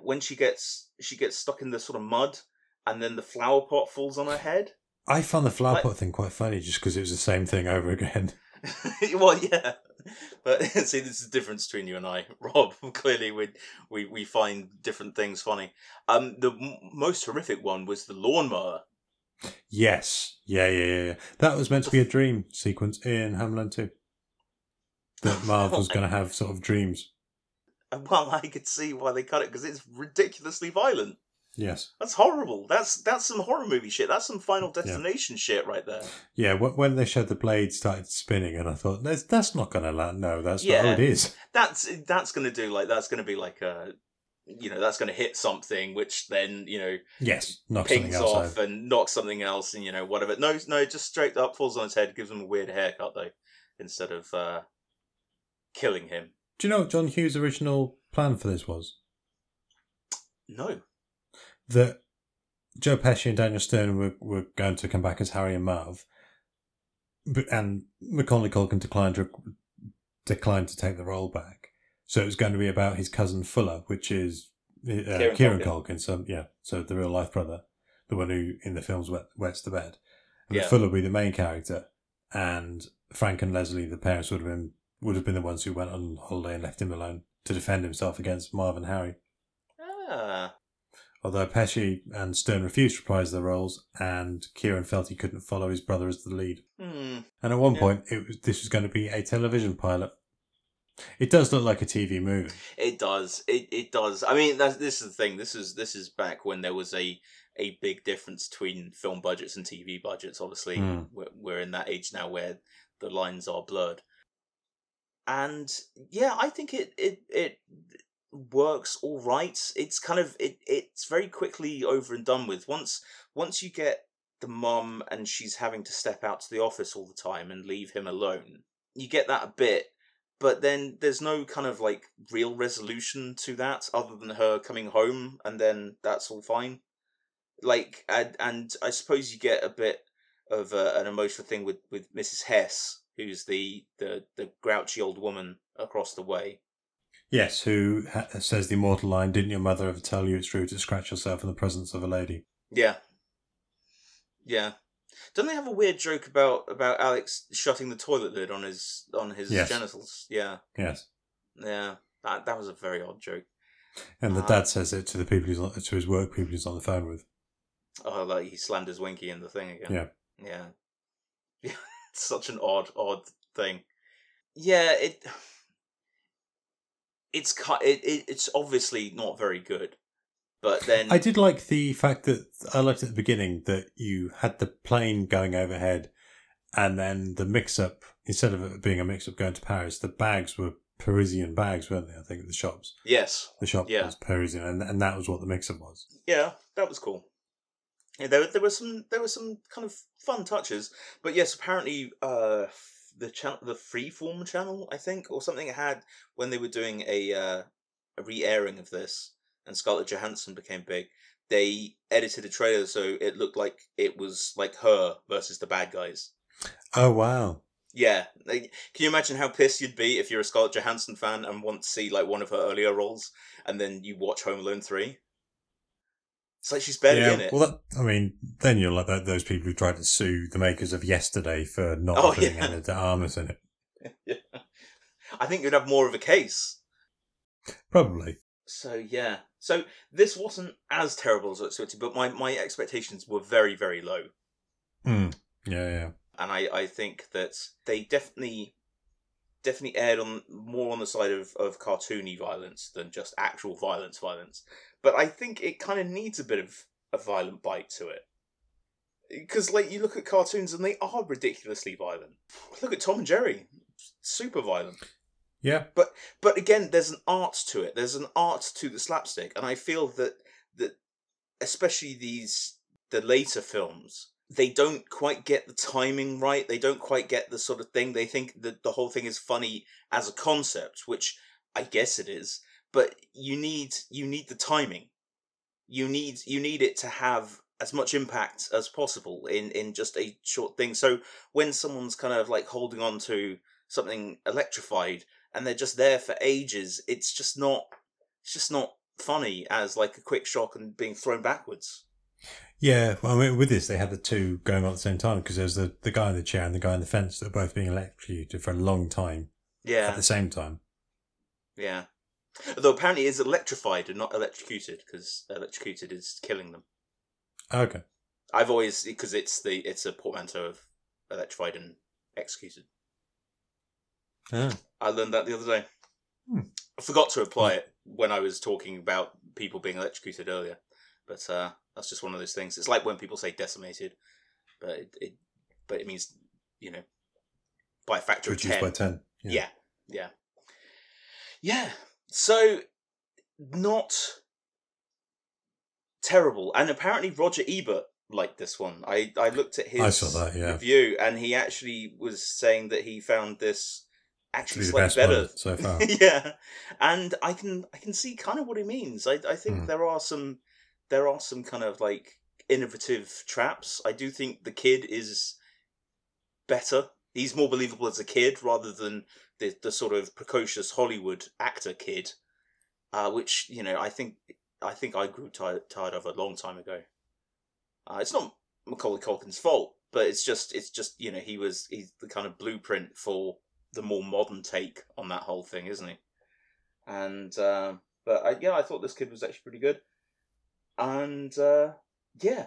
[SPEAKER 2] when she gets she gets stuck in the sort of mud and then the flower pot falls on her head.
[SPEAKER 1] I found the flower
[SPEAKER 2] Like-
[SPEAKER 1] pot thing quite funny, just because it was the same thing over again. <laughs> <laughs>
[SPEAKER 2] well, yeah. But <laughs> see, this is the difference between you and I, <laughs> Rob. Clearly, we we we find different things funny. Um, the m- most horrific one was the lawnmower.
[SPEAKER 1] Yes, yeah, yeah, yeah. yeah. That was meant to be a dream sequence in Home Alone Two. That Marv was going to have sort of dreams.
[SPEAKER 2] Well, I could see why they cut it because it's ridiculously violent.
[SPEAKER 1] Yes,
[SPEAKER 2] That's horrible. That's that's some horror movie shit. That's some Final Destination shit right there.
[SPEAKER 1] yeah. wh- When they showed the blade started spinning, and I thought that's, that's not going to land. No, that's
[SPEAKER 2] Yeah.
[SPEAKER 1] not. Oh, it is.
[SPEAKER 2] That's that's gonna do like that's gonna be like a, you know, that's gonna hit something which then you know
[SPEAKER 1] Yes, knock something
[SPEAKER 2] pings
[SPEAKER 1] else
[SPEAKER 2] off
[SPEAKER 1] over.
[SPEAKER 2] and knocks something else and you know whatever. No, no, just straight up falls on his head, gives him a weird haircut though, instead of uh, killing him.
[SPEAKER 1] Do you know what John Hughes' original plan for this was?
[SPEAKER 2] No.
[SPEAKER 1] That Joe Pesci and Daniel Stern were, were going to come back as Harry and Marv, but, and Macaulay Culkin declined to declined to take the role back. So it was going to be about his cousin Fuller, which is uh, Kieran,
[SPEAKER 2] Kieran
[SPEAKER 1] Culkin. So yeah, so the real life brother, the one who in the films wet, wets the bed. And
[SPEAKER 2] Yeah.
[SPEAKER 1] Fuller would be the main character, and Frank and Leslie, the parents, would have been would have been the ones who went on holiday and left him alone to defend himself against Marv and Harry.
[SPEAKER 2] Ah.
[SPEAKER 1] Although Pesci and Stern refused to reprise their roles, and Kieran felt he couldn't follow his brother as the lead.
[SPEAKER 2] Hmm.
[SPEAKER 1] And at one
[SPEAKER 2] Yeah.
[SPEAKER 1] point, it was this was going to be a television pilot. It does look like a TV movie.
[SPEAKER 2] It does. It it does. I mean, that's this is the thing. This is this is back when there was a a big difference between film budgets and TV budgets. Obviously,
[SPEAKER 1] Hmm.
[SPEAKER 2] we're, we're in that age now where the lines are blurred. And yeah, I think it it it works all right. It's kind of it it's very quickly over and done with. Once once you get the mum and she's having to step out to the office all the time and leave him alone, you get that a bit but then there's no kind of like real resolution to that other than her coming home and then that's all fine like and, and i suppose you get a bit of uh, an emotional thing with with mrs hess who's the the the grouchy old woman across the way
[SPEAKER 1] Yes, who ha- says the immortal line, Didn't your mother ever tell you it's true to scratch yourself in the presence of a lady?
[SPEAKER 2] yeah yeah don't they have a weird joke about about alex shutting the toilet lid on his on his
[SPEAKER 1] Yes.
[SPEAKER 2] genitals yeah
[SPEAKER 1] Yes.
[SPEAKER 2] Yeah, that that was a very odd joke.
[SPEAKER 1] And the
[SPEAKER 2] Ah.
[SPEAKER 1] dad says it to the people he's on, to his work people he's on the phone with.
[SPEAKER 2] Oh, like he slammed his winky in the thing again.
[SPEAKER 1] Yeah.
[SPEAKER 2] Yeah. Yeah. <laughs> Such an odd, odd thing. Yeah, it. It's it, it it's obviously not very good, but then
[SPEAKER 1] I did like the fact that I liked at the beginning that you had the plane going overhead, and then the mix-up instead of it being a mix-up going to Paris, the bags were Parisian bags, weren't they? I think the shops.
[SPEAKER 2] yes,
[SPEAKER 1] The shop
[SPEAKER 2] Yeah.
[SPEAKER 1] was Parisian, and and that was what the mix-up was.
[SPEAKER 2] yeah, that was cool. Yeah, there there were some there were some kind of fun touches, but yes, apparently uh the channel the Freeform channel I think or something had when they were doing a uh, a re-airing of this and Scarlett Johansson became big. They edited a trailer so it looked like it was like her versus the bad guys.
[SPEAKER 1] Oh wow!
[SPEAKER 2] Yeah, like, can you imagine how pissed you'd be if you're a Scarlett Johansson fan and want to see like one of her earlier roles, and then you watch Home Alone three? It's like she's barely
[SPEAKER 1] yeah,
[SPEAKER 2] in it.
[SPEAKER 1] well, that, I mean, then you're like tho- those people who tried to sue the makers of Yesterday for not
[SPEAKER 2] Oh,
[SPEAKER 1] putting
[SPEAKER 2] yeah.
[SPEAKER 1] Ana de Armas in it. <laughs>
[SPEAKER 2] yeah. I think you'd have more of a case.
[SPEAKER 1] Probably.
[SPEAKER 2] So yeah, so this wasn't as terrible as I expected, but my my expectations were very very low.
[SPEAKER 1] Mm. Yeah, yeah.
[SPEAKER 2] and I, I think that they definitely definitely aired on more on the side of, of cartoony violence than just actual violence violence. But I think it kind of needs a bit of a violent bite to it. Because like you look at cartoons and they are ridiculously violent. Look at Tom and Jerry. Super violent.
[SPEAKER 1] Yeah.
[SPEAKER 2] But but again, there's an art to it. There's an art to the slapstick, and I feel that that especially these the later films, they don't quite get the timing right. They don't quite get the sort of thing. They think that the whole thing is funny as a concept, which I guess it is. But you need you need the timing. You need you need it to have as much impact as possible in in just a short thing. So when someone's kind of like holding on to something electrified and they're just there for ages, it's just not it's just not funny as like a quick shock and being thrown backwards.
[SPEAKER 1] Yeah, well, I mean, with this, they had the two going on at the same time because there's the, the guy in the chair and the guy in the fence that are both being electrocuted for a long time
[SPEAKER 2] Yeah,
[SPEAKER 1] at the same time.
[SPEAKER 2] yeah. Although apparently it is electrified and not electrocuted because electrocuted is killing them.
[SPEAKER 1] Okay.
[SPEAKER 2] I've always because it's the it's a portmanteau of electrified and executed.
[SPEAKER 1] Ah.
[SPEAKER 2] I learned that the other day.
[SPEAKER 1] Hmm.
[SPEAKER 2] I forgot to apply it when I was talking about people being electrocuted earlier, but uh, that's just one of those things. It's like when people say decimated, but it, it but it means you know by a factor of
[SPEAKER 1] Reduced
[SPEAKER 2] ten.
[SPEAKER 1] by 10.
[SPEAKER 2] Yeah. yeah, yeah, So not terrible, and apparently Roger Ebert liked this one. I I looked at his
[SPEAKER 1] that, yeah.
[SPEAKER 2] review, and he actually was saying that he found this actually slightly better
[SPEAKER 1] so far. <laughs>
[SPEAKER 2] yeah, and I can I can see kind of what he means. I I think
[SPEAKER 1] Hmm.
[SPEAKER 2] there are some there are some kind of like innovative traps. I do think the kid is better. He's more believable as a kid rather than the the sort of precocious Hollywood actor kid, uh, which you know I think I think I grew tired tired of a long time ago. Uh, it's not Macaulay Culkin's fault, but it's just it's just you know he was he's the kind of blueprint for the more modern take on that whole thing, isn't he? And uh, but I, yeah, I thought this kid was actually pretty good, and uh, yeah,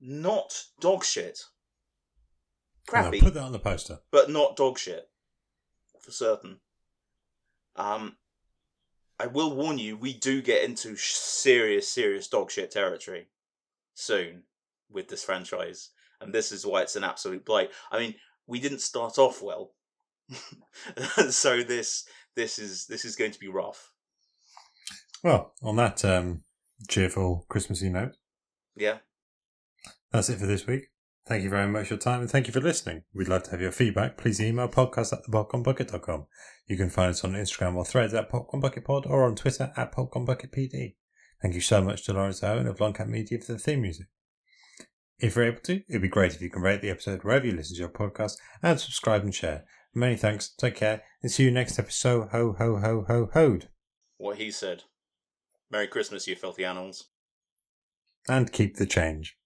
[SPEAKER 2] not dog shit.
[SPEAKER 1] Well,
[SPEAKER 2] Crappy,
[SPEAKER 1] put that on the poster.
[SPEAKER 2] but not dog shit for certain. Um, I will warn you, we do get into serious, serious dog shit territory soon with this franchise, and this is why it's an absolute blight. I mean, we didn't start off well, <laughs> so this this is this is going to be rough.
[SPEAKER 1] Well, on that um, cheerful Christmassy note,
[SPEAKER 2] Yeah,
[SPEAKER 1] that's it for this week. Thank you very much for your time and thank you for listening. We'd love to have your feedback. Please email podcast at thepopcornbucket.com. You can find us on Instagram or threads at popcornbucketpod or on Twitter at popcornbucketpd. Thank you so much to Laurence Owen of Longcat Media for the theme music. If you're able to, it'd be great if you can rate the episode wherever you listen to your podcast and subscribe and share. Many thanks, take care, and see you next episode. Ho, ho, ho, ho, hoed.
[SPEAKER 2] what he said. Merry Christmas, you filthy animals.
[SPEAKER 1] And keep the change.